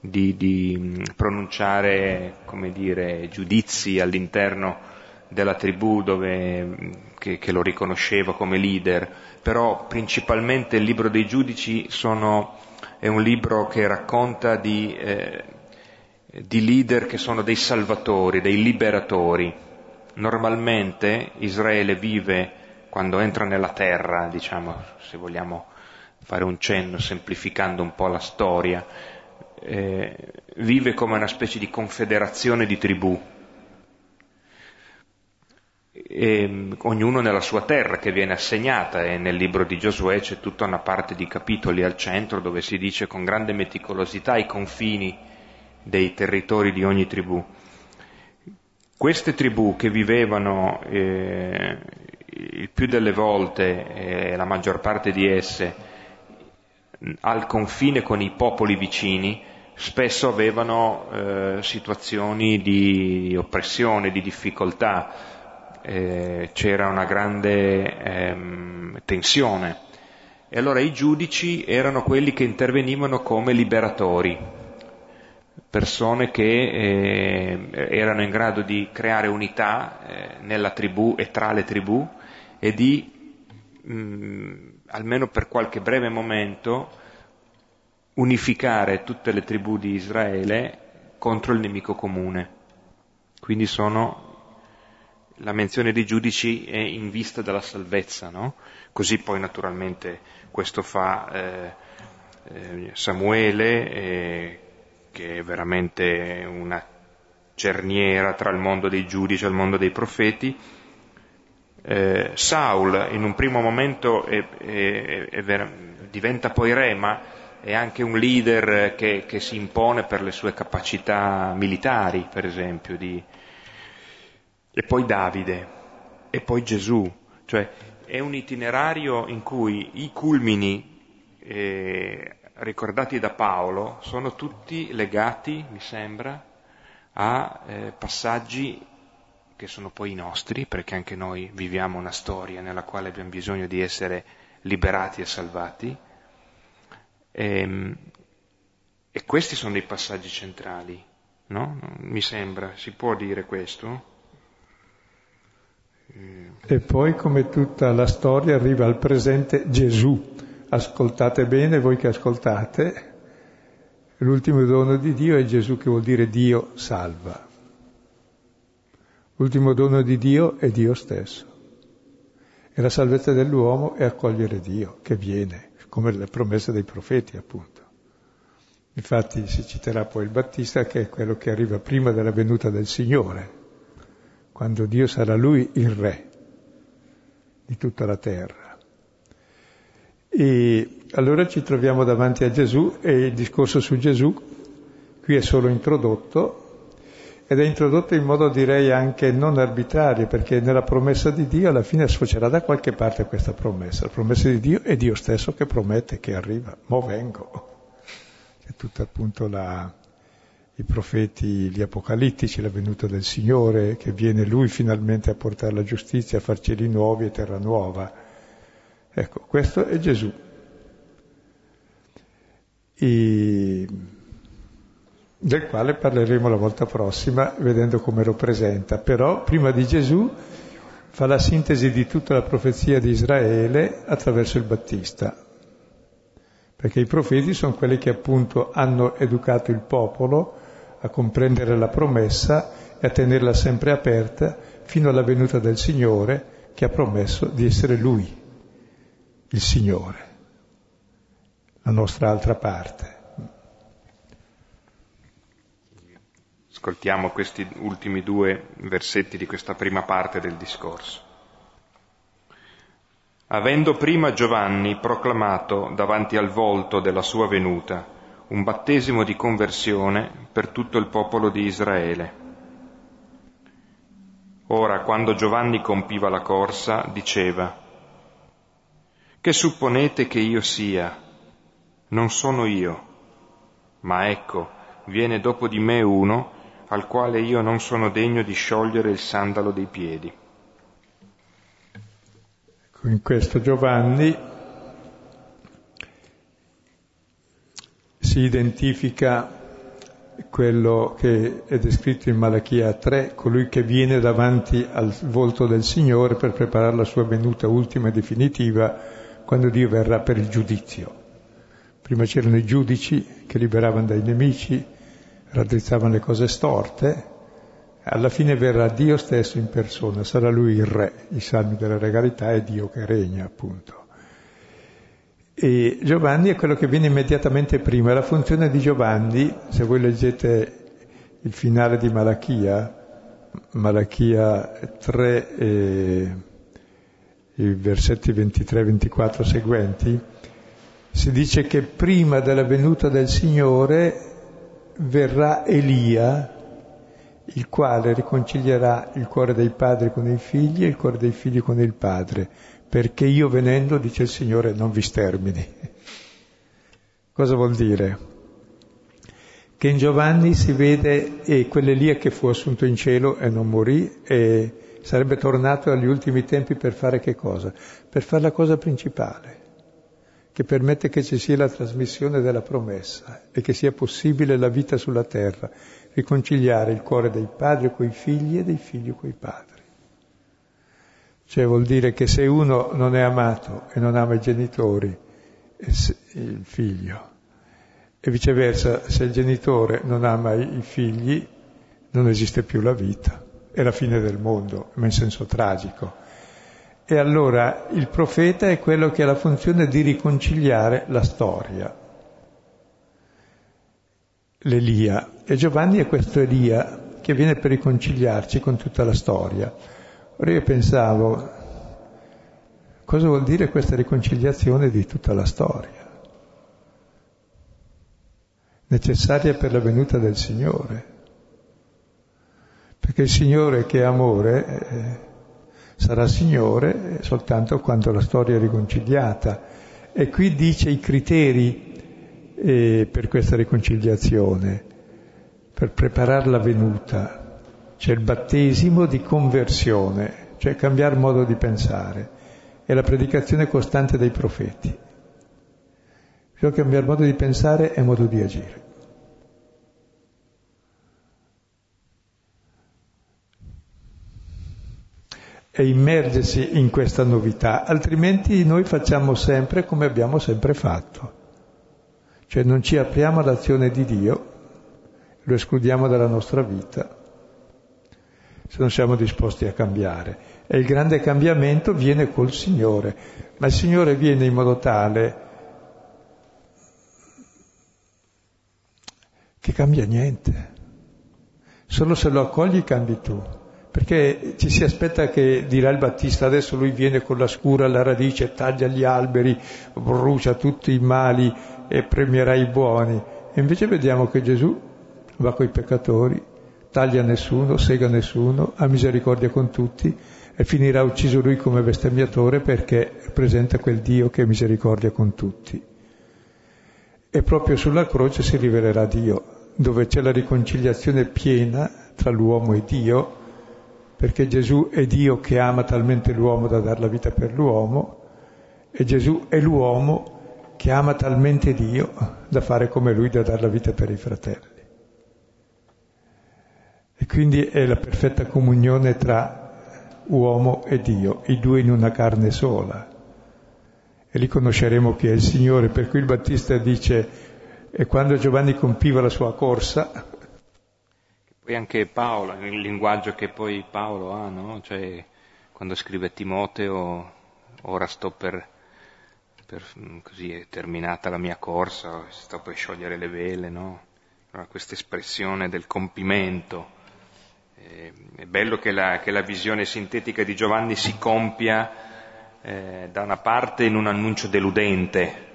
di, di pronunciare come dire, giudizi all'interno della tribù dove, che, che, lo riconosceva come leader, però principalmente il libro dei giudici sono, è un libro che racconta di, eh, di leader che sono dei salvatori, dei liberatori. Normalmente Israele vive quando entra nella terra, diciamo, se vogliamo fare un cenno semplificando un po' la storia, eh, vive come una specie di confederazione di tribù, e, ognuno nella sua terra che viene assegnata e nel libro di Giosuè c'è tutta una parte di capitoli al centro dove si dice con grande meticolosità i confini dei territori di ogni tribù. Queste tribù che vivevano eh, il più delle volte, eh, la maggior parte di esse, al confine con i popoli vicini, spesso avevano eh, situazioni di oppressione, di difficoltà, eh, c'era una grande ehm, tensione. E allora i giudici erano quelli che intervenivano come liberatori, persone che eh, erano in grado di creare unità eh, nella tribù e tra le tribù e di mh, almeno per qualche breve momento, unificare tutte le tribù di Israele contro il nemico comune. Quindi sono, la menzione dei giudici è in vista della salvezza, no? Così poi naturalmente questo fa, eh, eh, Samuele, eh, che è veramente una cerniera tra il mondo dei giudici e il mondo dei profeti. Eh, Saul in un primo momento è, è, è diventa poi re, ma è anche un leader che, che, si impone per le sue capacità militari, per esempio, di... e poi Davide, e poi Gesù, cioè è un itinerario in cui i culmini eh, ricordati da Paolo sono tutti legati, mi sembra, a eh, passaggi che sono poi i nostri, perché anche noi viviamo una storia nella quale abbiamo bisogno di essere liberati e salvati. E, ehm, e questi sono dei passaggi centrali, no? Mi sembra, si può dire questo? E poi, come tutta la storia, arriva al presente Gesù. Ascoltate bene voi che ascoltate, L'ultimo dono di Dio è Gesù che vuol dire Dio salva. L'ultimo dono di Dio è Dio stesso. E la salvezza dell'uomo è accogliere Dio che viene, come le promesse dei profeti appunto. Infatti si citerà poi il Battista che è quello che arriva prima della venuta del Signore, quando Dio sarà lui il re di tutta la terra. E allora ci troviamo davanti a Gesù e il discorso su Gesù qui è solo introdotto ed è introdotto in modo direi anche non arbitrario perché nella promessa di Dio alla fine sfocerà da qualche parte questa promessa. La promessa di Dio è Dio stesso che promette che arriva, mo vengo. È tutto appunto la, i profeti, gli apocalittici, la venuta del Signore, che viene Lui finalmente a portare la giustizia, a far cieli nuovi e terra nuova Ecco, questo è Gesù. E del quale parleremo la volta prossima vedendo come lo presenta. Però prima di Gesù fa la sintesi di tutta la profezia di Israele attraverso il Battista. Perché i profeti sono quelli che appunto hanno educato il popolo a comprendere la promessa e a tenerla sempre aperta fino alla venuta del Signore che ha promesso di essere Lui il Signore, la nostra altra parte. Ascoltiamo questi ultimi due versetti di questa prima parte del discorso. Avendo prima Giovanni proclamato davanti al volto della sua venuta un battesimo di conversione per tutto il popolo di Israele. Ora, quando Giovanni compiva la corsa, diceva, che supponete che io sia? Non sono io, ma ecco, viene dopo di me uno al quale io non sono degno di sciogliere il sandalo dei piedi. Ecco, in questo Giovanni si identifica quello che è descritto in Malachia 3, colui che viene davanti al volto del Signore per preparare la sua venuta ultima e definitiva quando Dio verrà per il giudizio. Prima c'erano i giudici che liberavano dai nemici, raddrizzavano le cose storte, alla fine verrà Dio stesso in persona, sarà Lui il Re, i salmi della regalità è Dio che regna appunto. E Giovanni è quello che viene immediatamente prima. La funzione di Giovanni, se voi leggete il finale di Malachia, Malachia 3 e i versetti 23 e 24 seguenti, si dice che prima della venuta del Signore verrà Elia, il quale riconcilierà il cuore dei padri con i figli e il cuore dei figli con il padre, perché io venendo, dice il Signore, non vi stermini. Cosa vuol dire? Che in Giovanni si vede e quell'Elia che fu assunto in cielo e non morì e sarebbe tornato agli ultimi tempi per fare che cosa? Per fare la cosa principale, che permette che ci sia la trasmissione della promessa e che sia possibile la vita sulla terra, riconciliare il cuore dei padri coi figli e dei figli coi padri. Cioè vuol dire che se uno non è amato e non ama i genitori, il figlio, e viceversa, se il genitore non ama i figli, non esiste più la vita è la fine del mondo, ma in senso tragico. E allora il profeta è quello che ha la funzione di riconciliare la storia, l'Elia. E Giovanni è questo Elia che viene per riconciliarci con tutta la storia. Ora io pensavo, cosa vuol dire questa riconciliazione di tutta la storia? Necessaria per la venuta del Signore. Perché il Signore che è amore eh, sarà Signore soltanto quando la storia è riconciliata. E qui dice i criteri eh, per questa riconciliazione, per preparare la venuta. C'è il battesimo di conversione, cioè cambiare modo di pensare, e la predicazione costante dei profeti. Bisogna cambiare modo di pensare e modo di agire. E immergersi in questa novità, altrimenti noi facciamo sempre come abbiamo sempre fatto, cioè non ci apriamo all'azione di Dio, lo escludiamo dalla nostra vita se non siamo disposti a cambiare. E il grande cambiamento viene col Signore, ma il Signore viene in modo tale che cambia niente. Solo se lo accogli cambi tu. Perché ci si aspetta che dirà il Battista, adesso lui viene con la scura alla radice, taglia gli alberi, brucia tutti i mali e premierà i buoni. E invece vediamo che Gesù va coi peccatori, taglia nessuno, sega nessuno, ha misericordia con tutti e finirà ucciso lui come bestemmiatore perché presenta quel Dio che è misericordia con tutti. E proprio sulla croce si rivelerà Dio, dove c'è la riconciliazione piena tra l'uomo e Dio, perché Gesù è Dio che ama talmente l'uomo da dar la vita per l'uomo, e Gesù è l'uomo che ama talmente Dio da fare come lui da dar la vita per i fratelli. E quindi è la perfetta comunione tra uomo e Dio, i due in una carne sola. E lì conosceremo chi è il Signore, per cui il Battista dice, e quando Giovanni compiva la sua corsa... Poi anche Paolo, il linguaggio che poi Paolo ha, no? Cioè, quando scrive Timoteo, ora sto per, per così è terminata la mia corsa, sto per sciogliere le vele, no? questa espressione del compimento è bello che la, che la, visione sintetica di Giovanni si compia eh, da una parte in un annuncio deludente,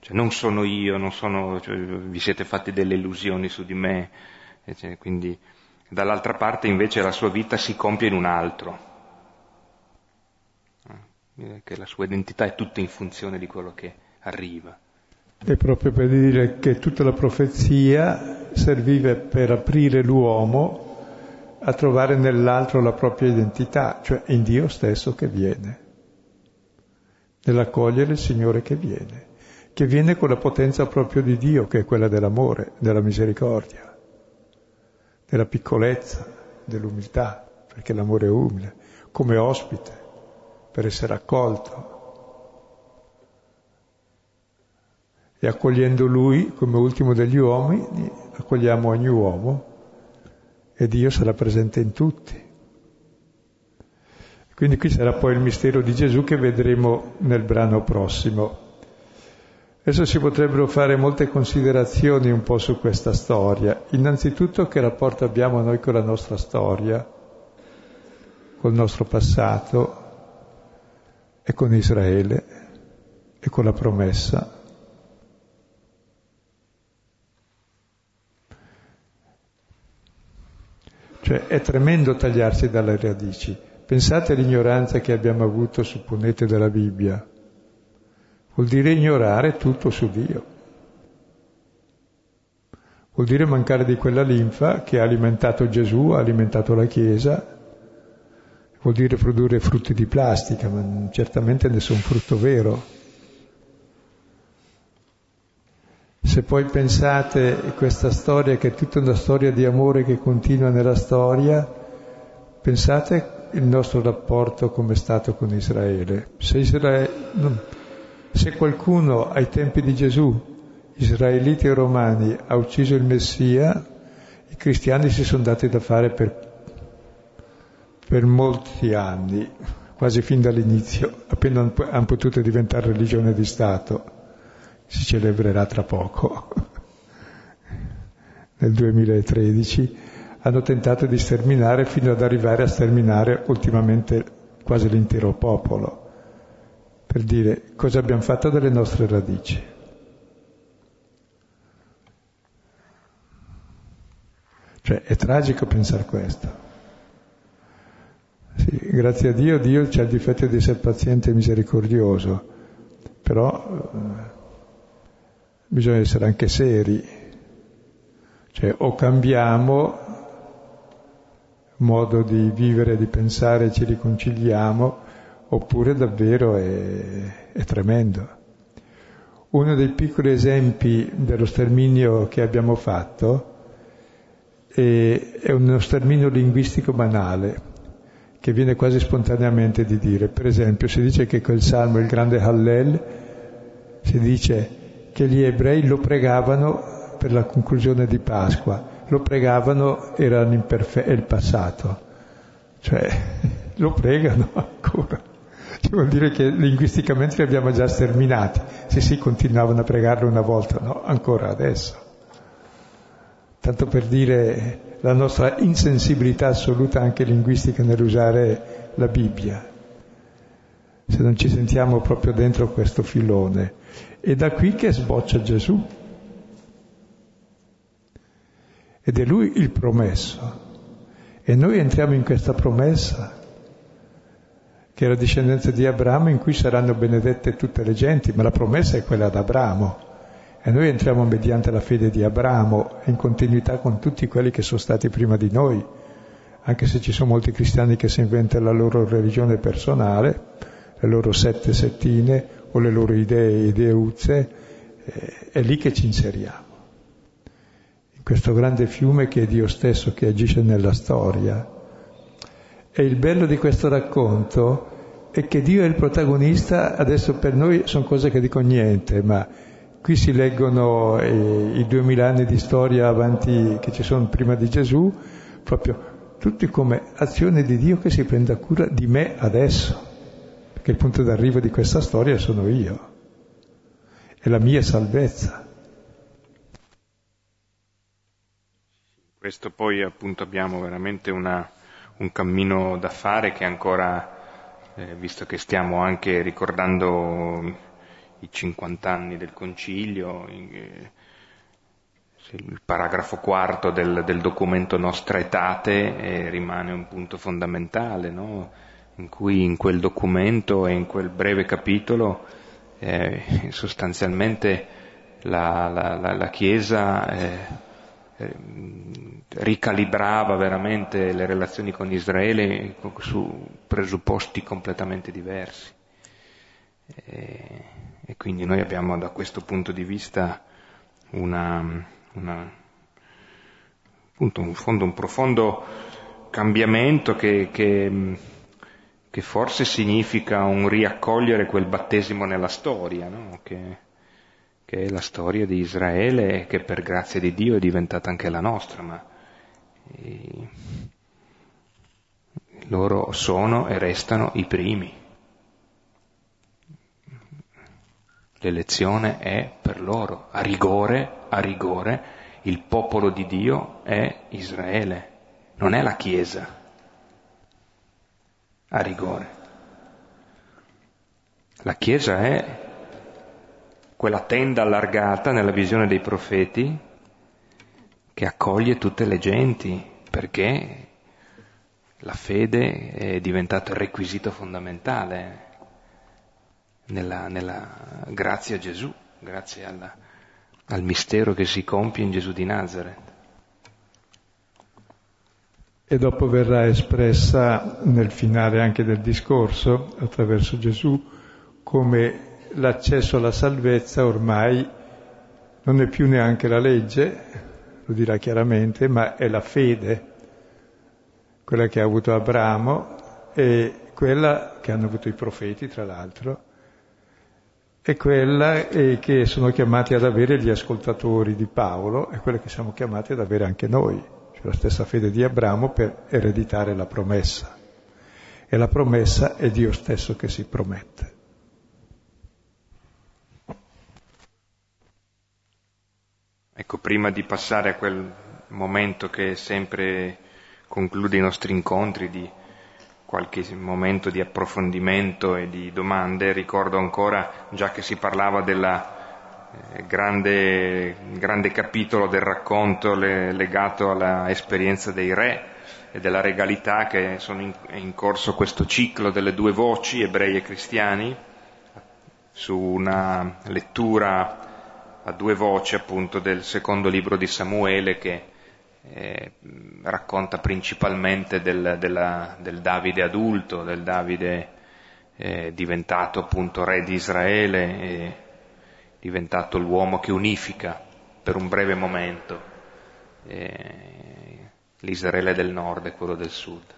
cioè non sono io, non sono, cioè, vi siete fatti delle illusioni su di me, cioè, quindi dall'altra parte invece la sua vita si compie in un altro, eh, che la sua identità è tutta in funzione di quello che arriva. È proprio per dire che tutta la profezia serviva per aprire l'uomo a trovare nell'altro la propria identità, cioè in Dio stesso che viene, nell'accogliere il Signore che viene, che viene con la potenza proprio di Dio, che è quella dell'amore, della misericordia, della piccolezza, dell'umiltà, perché l'amore è umile, come ospite, per essere accolto. E accogliendo Lui come ultimo degli uomini, accogliamo ogni uomo e Dio sarà presente in tutti. Quindi qui sarà poi il mistero di Gesù che vedremo nel brano prossimo. Adesso si potrebbero fare molte considerazioni un po' su questa storia. Innanzitutto che rapporto abbiamo noi con la nostra storia, col nostro passato e con Israele e con la promessa. Cioè è tremendo tagliarsi dalle radici. Pensate all'ignoranza che abbiamo avuto, supponete, della Bibbia. Vuol dire ignorare tutto su Dio. Vuol dire mancare di quella linfa che ha alimentato Gesù, ha alimentato la Chiesa. Vuol dire produrre frutti di plastica, ma certamente nessun frutto vero. Se poi pensate questa storia che è tutta una storia di amore che continua nella storia, pensate il nostro rapporto come è stato con Israele. Se, Israele, se qualcuno ai tempi di Gesù, israeliti e romani, ha ucciso il Messia, i cristiani si sono dati da fare per, per molti anni, quasi fin dall'inizio, appena hanno potuto diventare religione di Stato si celebrerà tra poco. nel 2013, hanno tentato di sterminare fino ad arrivare a sterminare ultimamente quasi l'intero popolo, per dire cosa abbiamo fatto delle nostre radici. Cioè è tragico pensare questo. Sì, grazie a Dio, Dio c'è il difetto di essere paziente e misericordioso, però eh, bisogna essere anche seri, cioè o cambiamo modo di vivere, di pensare, ci riconciliamo, oppure davvero è, è tremendo. Uno dei piccoli esempi dello sterminio che abbiamo fatto è, è uno sterminio linguistico banale, che viene quasi spontaneamente di dire. Per esempio, si dice che quel salmo, il grande Hallel, si dice che gli ebrei lo pregavano per la conclusione di Pasqua, lo pregavano, era il passato, cioè lo pregano ancora. Vuol dire che linguisticamente li abbiamo già sterminati. Sì, sì, continuavano a pregarlo una volta, no, ancora adesso. Tanto per dire la nostra insensibilità assoluta anche linguistica nell'usare la Bibbia, se non ci sentiamo proprio dentro questo filone. È da qui che sboccia Gesù. Ed è lui il promesso. E noi entriamo in questa promessa, che è la discendenza di Abramo, in cui saranno benedette tutte le genti, ma la promessa è quella ad Abramo. E noi entriamo mediante la fede di Abramo, in continuità con tutti quelli che sono stati prima di noi, anche se ci sono molti cristiani che si inventano la loro religione personale, le loro sette settine o le loro idee, ideuzze, eh, è lì che ci inseriamo. In questo grande fiume che è Dio stesso che agisce nella storia. E il bello di questo racconto è che Dio è il protagonista, adesso per noi sono cose che dico niente, ma qui si leggono eh, i duemila anni di storia avanti che ci sono prima di Gesù, proprio tutti come azione di Dio che si prende cura di me adesso. Che il punto d'arrivo di questa storia sono io, è la mia salvezza. Questo poi appunto abbiamo veramente una, un cammino da fare che ancora, eh, visto che stiamo anche ricordando i 50 anni del concilio, eh, il paragrafo quarto del, del documento Nostra Etate eh, rimane un punto fondamentale, no? in cui in quel documento e in quel breve capitolo eh, sostanzialmente la, la, la, la Chiesa eh, ricalibrava veramente le relazioni con Israele su presupposti completamente diversi. E, e quindi noi abbiamo da questo punto di vista una, una, appunto un, fondo, un profondo cambiamento che, che che forse significa un riaccogliere quel battesimo nella storia, no? che, che, è la storia di Israele che per grazia di Dio è diventata anche la nostra, ma loro sono e restano i primi. L'elezione è per loro, a rigore, a rigore, il popolo di Dio è Israele, non è la Chiesa a rigore. La Chiesa è quella tenda allargata nella visione dei profeti che accoglie tutte le genti perché la fede è diventato il requisito fondamentale nella, nella grazie a Gesù, grazie alla, al mistero che si compie in Gesù di Nazareth. E dopo verrà espressa nel finale anche del discorso, attraverso Gesù, come l'accesso alla salvezza ormai non è più neanche la legge, lo dirà chiaramente, ma è la fede, quella che ha avuto Abramo e quella che hanno avuto i profeti, tra l'altro, e quella che sono chiamati ad avere gli ascoltatori di Paolo e quella che siamo chiamati ad avere anche noi cioè la stessa fede di Abramo per ereditare la promessa. E la promessa è Dio stesso che si promette. Ecco, prima di passare a quel momento che sempre conclude i nostri incontri di qualche momento di approfondimento e di domande, ricordo ancora, già che si parlava del eh, grande, grande, capitolo del racconto le, legato all'esperienza dei re e della regalità, che sono in, è in corso questo ciclo delle due voci, ebrei e cristiani, su una lettura a due voci appunto del secondo libro di Samuele che eh, racconta principalmente del, della, del, Davide adulto, del Davide eh, diventato appunto re di Israele, e diventato l'uomo che unifica per un breve momento eh, l'Israele del nord e quello del sud.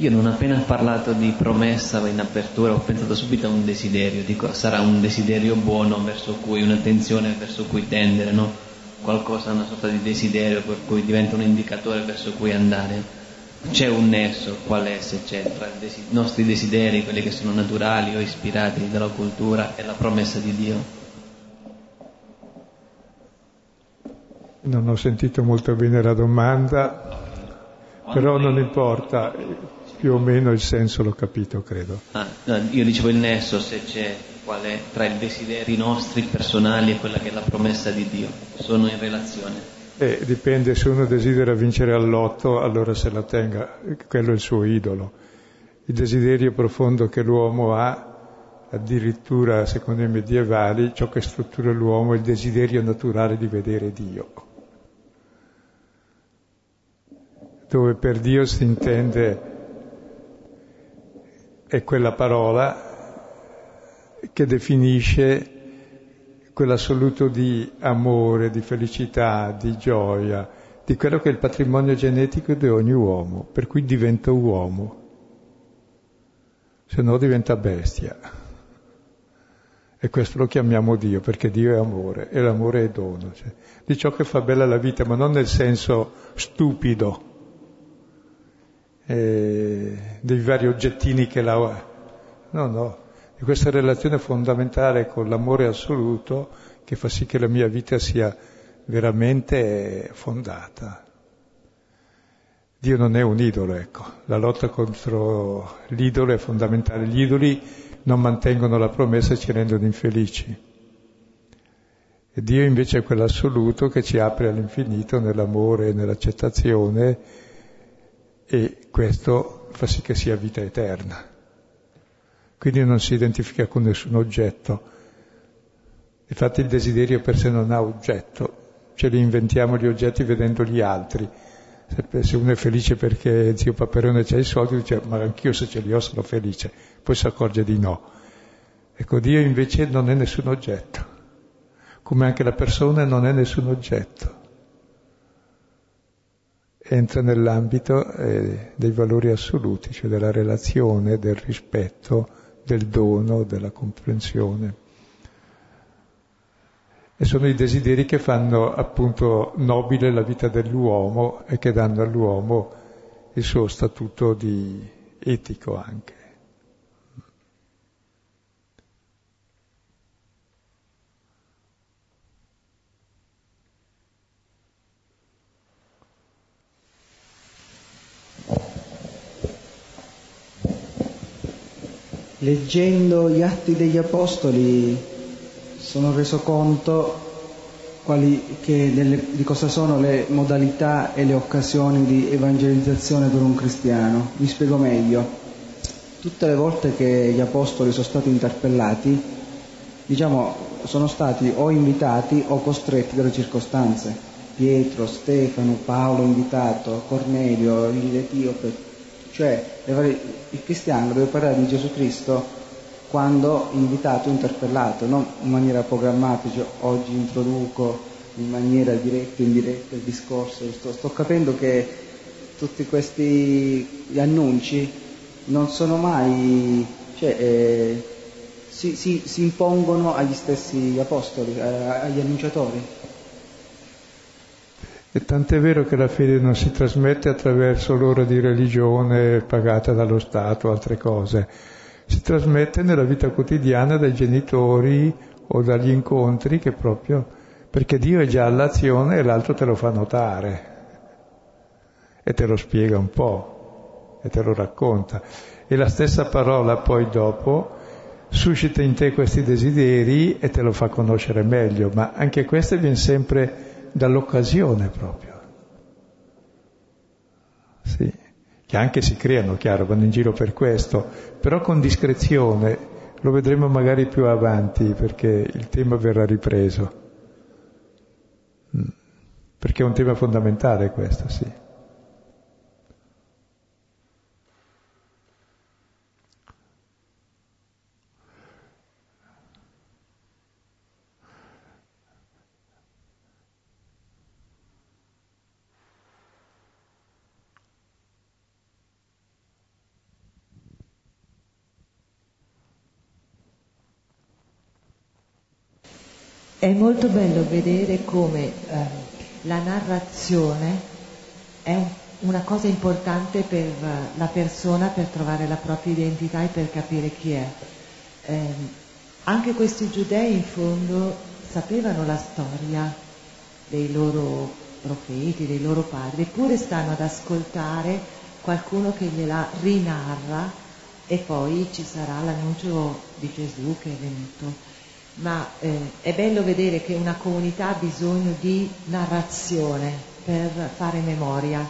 Io non appena parlato di promessa in apertura ho pensato subito a un desiderio, dico sarà un desiderio buono verso cui, un'attenzione verso cui tendere, no? qualcosa, una sorta di desiderio per cui diventa un indicatore verso cui andare. C'è un nesso, qual è se c'è, tra i desi- nostri desideri, quelli che sono naturali o ispirati dalla cultura e la promessa di Dio? Non ho sentito molto bene la domanda, però non importa più o meno il senso l'ho capito, credo. Ah, no, io dicevo il nesso, se c'è qual è tra i desideri nostri personali e quella che è la promessa di Dio, sono in relazione. Eh, dipende, se uno desidera vincere all'otto, allora se la tenga, quello è il suo idolo. Il desiderio profondo che l'uomo ha, addirittura secondo i medievali, ciò che struttura l'uomo è il desiderio naturale di vedere Dio. Dove per Dio si intende è quella parola che definisce quell'assoluto di amore, di felicità, di gioia, di quello che è il patrimonio genetico di ogni uomo, per cui diventa uomo, se no diventa bestia. E questo lo chiamiamo Dio, perché Dio è amore, e l'amore è dono, cioè, di ciò che fa bella la vita, ma non nel senso stupido, eh, dei vari oggettini che la... No, no, di questa relazione fondamentale con l'amore assoluto che fa sì che la mia vita sia veramente fondata. Dio non è un idolo, ecco, la lotta contro l'idolo è fondamentale. Gli idoli non mantengono la promessa e ci rendono infelici. E Dio invece è quell'assoluto che ci apre all'infinito nell'amore e nell'accettazione e questo fa sì che sia vita eterna. Quindi non si identifica con nessun oggetto. Infatti il desiderio per sé non ha oggetto, ce li inventiamo gli oggetti vedendo gli altri. Se uno è felice perché zio Paperone c'ha i soldi, dice ma anch'io se ce li ho sono felice, poi si accorge di no. Ecco, Dio invece non è nessun oggetto, come anche la persona non è nessun oggetto entra nell'ambito eh, dei valori assoluti, cioè della relazione, del rispetto, del dono, della comprensione. E sono i desideri che fanno appunto nobile la vita dell'uomo e che danno all'uomo il suo statuto di etico anche. Leggendo gli atti degli apostoli sono reso conto quali, delle, di cosa sono le modalità e le occasioni di evangelizzazione per un cristiano. Vi spiego meglio. Tutte le volte che gli apostoli sono stati interpellati, diciamo, sono stati o invitati o costretti dalle circostanze. Pietro, Stefano, Paolo invitato, Cornelio, l'Etiope, cioè il cristiano deve parlare di Gesù Cristo quando invitato, interpellato, non in maniera programmatica, oggi introduco in maniera diretta o indiretta il discorso. Sto, sto capendo che tutti questi annunci non sono mai, cioè, eh, si, si, si, impongono agli stessi apostoli, eh, agli annunciatori. E tant'è vero che la fede non si trasmette attraverso l'ora di religione pagata dallo Stato o altre cose, si trasmette nella vita quotidiana dai genitori o dagli incontri che proprio perché Dio è già all'azione e l'altro te lo fa notare. E te lo spiega un po' e te lo racconta. E la stessa parola poi dopo suscita in te questi desideri e te lo fa conoscere meglio, ma anche questo viene sempre dall'occasione proprio. Sì, che anche si creano, chiaro, vanno in giro per questo, però con discrezione, lo vedremo magari più avanti perché il tema verrà ripreso. Mm. Perché è un tema fondamentale questo, sì. È molto bello vedere come eh, la narrazione è una cosa importante per la persona per trovare la propria identità e per capire chi è. Eh, anche questi giudei in fondo sapevano la storia dei loro profeti, dei loro padri, eppure stanno ad ascoltare qualcuno che gliela rinarra e poi ci sarà l'annuncio di Gesù che è venuto ma eh, è bello vedere che una comunità ha bisogno di narrazione per fare memoria,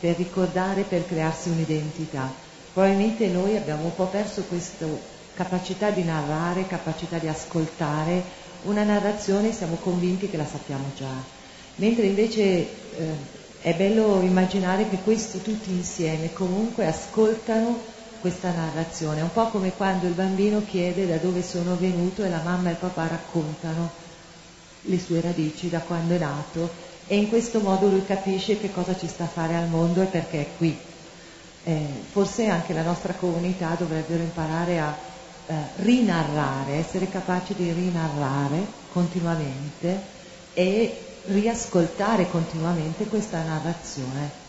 per ricordare, per crearsi un'identità. Probabilmente noi abbiamo un po' perso questa capacità di narrare, capacità di ascoltare una narrazione siamo convinti che la sappiamo già. Mentre invece eh, è bello immaginare che questi tutti insieme comunque ascoltano questa narrazione, un po' come quando il bambino chiede da dove sono venuto e la mamma e il papà raccontano le sue radici da quando è nato e in questo modo lui capisce che cosa ci sta a fare al mondo e perché è qui. Eh, forse anche la nostra comunità dovrebbero imparare a eh, rinarrare, essere capaci di rinarrare continuamente e riascoltare continuamente questa narrazione.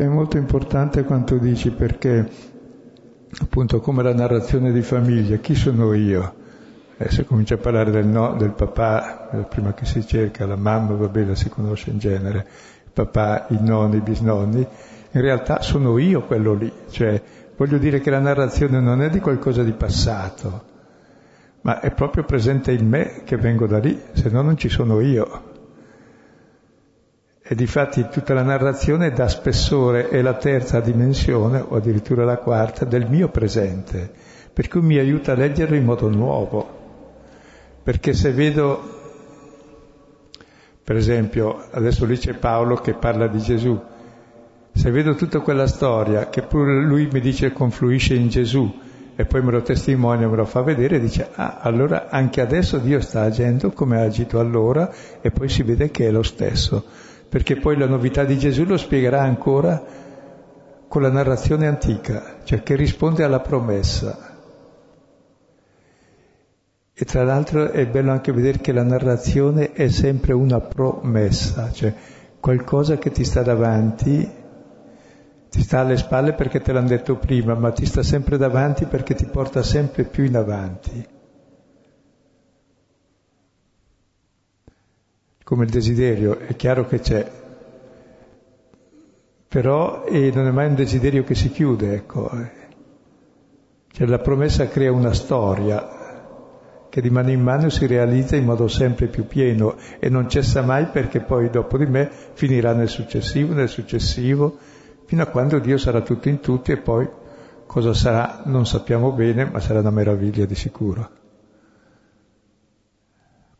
È molto importante quanto dici perché appunto come la narrazione di famiglia, chi sono io? Adesso comincia a parlare del, no, del papà, eh, prima che si cerca, la mamma, va bene, si conosce in genere, il papà, i nonni, i bisnonni, in realtà sono io quello lì, cioè voglio dire che la narrazione non è di qualcosa di passato, ma è proprio presente in me che vengo da lì, se no non ci sono io. E difatti tutta la narrazione dà spessore è la terza dimensione, o addirittura la quarta, del mio presente, per cui mi aiuta a leggerlo in modo nuovo. Perché se vedo, per esempio, adesso lì c'è Paolo che parla di Gesù, se vedo tutta quella storia, che pure lui mi dice confluisce in Gesù, e poi me lo testimonia, me lo fa vedere, dice, ah, allora anche adesso Dio sta agendo come ha agito allora, e poi si vede che è lo stesso perché poi la novità di Gesù lo spiegherà ancora con la narrazione antica, cioè che risponde alla promessa. E tra l'altro è bello anche vedere che la narrazione è sempre una promessa, cioè qualcosa che ti sta davanti, ti sta alle spalle perché te l'hanno detto prima, ma ti sta sempre davanti perché ti porta sempre più in avanti. Come il desiderio, è chiaro che c'è, però eh, non è mai un desiderio che si chiude, ecco. Cioè la promessa crea una storia che di mano in mano si realizza in modo sempre più pieno e non cessa mai perché poi dopo di me finirà nel successivo, nel successivo, fino a quando Dio sarà tutto in tutti e poi cosa sarà non sappiamo bene, ma sarà una meraviglia di sicuro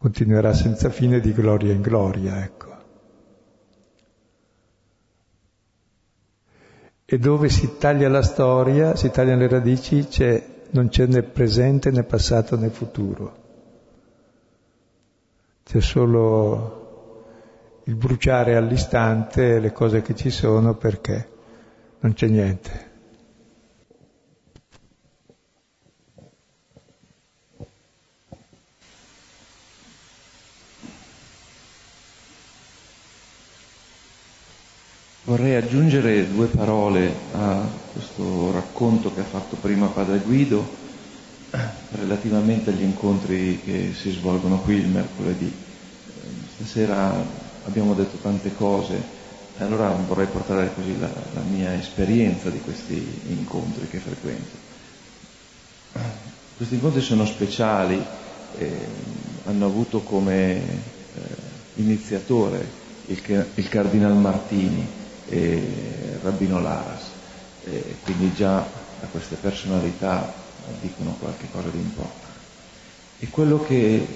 continuerà senza fine di gloria in gloria, ecco. E dove si taglia la storia, si tagliano le radici, c'è, non c'è né presente né passato né futuro. c'è solo il bruciare all'istante le cose che ci sono perché non c'è niente. Vorrei aggiungere due parole a questo racconto che ha fatto prima Padre Guido relativamente agli incontri che si svolgono qui il mercoledì. Stasera abbiamo detto tante cose, allora vorrei portare così la, la mia esperienza di questi incontri che frequento. Questi incontri sono speciali, eh, hanno avuto come eh, iniziatore il, il Cardinal Martini, e Rabbino Laras. E quindi già a queste personalità dicono qualche cosa di importante. E quello che eh,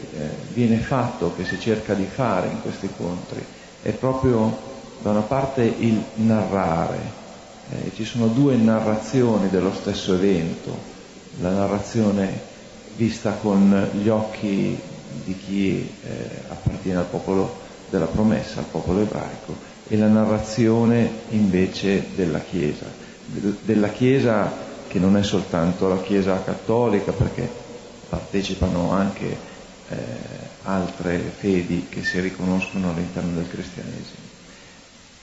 viene fatto, che si cerca di fare in questi incontri, è proprio da una parte il narrare. Eh, ci sono due narrazioni dello stesso evento, la narrazione vista con gli occhi di chi eh, appartiene al popolo della promessa, al popolo ebraico, e la narrazione invece della Chiesa, della Chiesa che non è soltanto la Chiesa cattolica perché partecipano anche eh, altre fedi che si riconoscono all'interno del cristianesimo.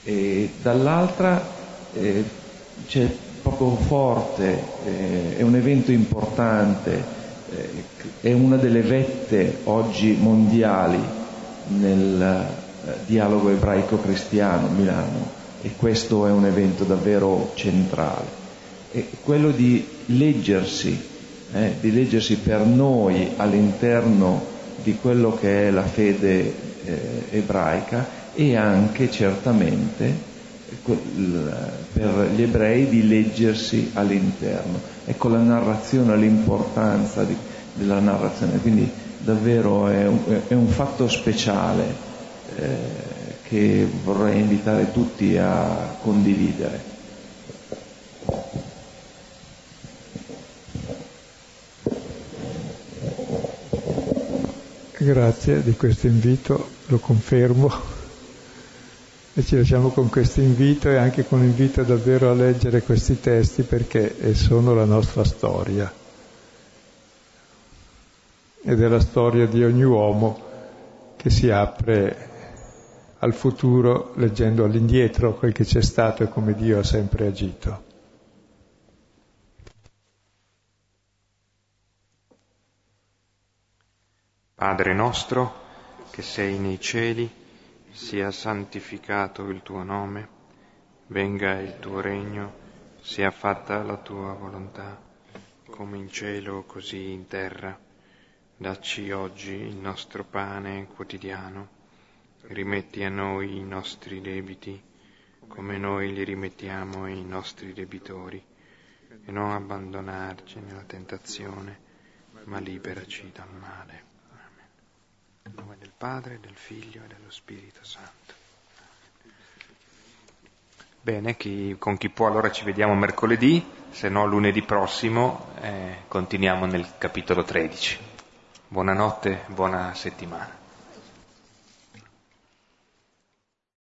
E dall'altra eh, c'è proprio forte, eh, è un evento importante, eh, è una delle vette oggi mondiali nel, dialogo ebraico-cristiano Milano e questo è un evento davvero centrale. E quello di leggersi, eh, di leggersi per noi all'interno di quello che è la fede eh, ebraica e anche certamente per gli ebrei di leggersi all'interno. Ecco la narrazione, l'importanza di, della narrazione, quindi davvero è un, è un fatto speciale eh, che vorrei invitare tutti a condividere. Grazie di questo invito, lo confermo e ci lasciamo con questo invito e anche con l'invito davvero a leggere questi testi perché sono la nostra storia ed è la storia di ogni uomo che si apre al futuro leggendo all'indietro quel che c'è stato e come Dio ha sempre agito. Padre nostro, che sei nei cieli, sia santificato il tuo nome, venga il tuo regno, sia fatta la tua volontà, come in cielo così in terra. Dacci oggi il nostro pane quotidiano rimetti a noi i nostri debiti, come noi li rimettiamo ai nostri debitori, e non abbandonarci nella tentazione, ma liberaci dal male. Amen. Nel nome del Padre, del Figlio e dello Spirito Santo. Bene, chi, con chi può allora ci vediamo mercoledì, se no lunedì prossimo eh, continuiamo nel capitolo 13. Buonanotte, buona settimana.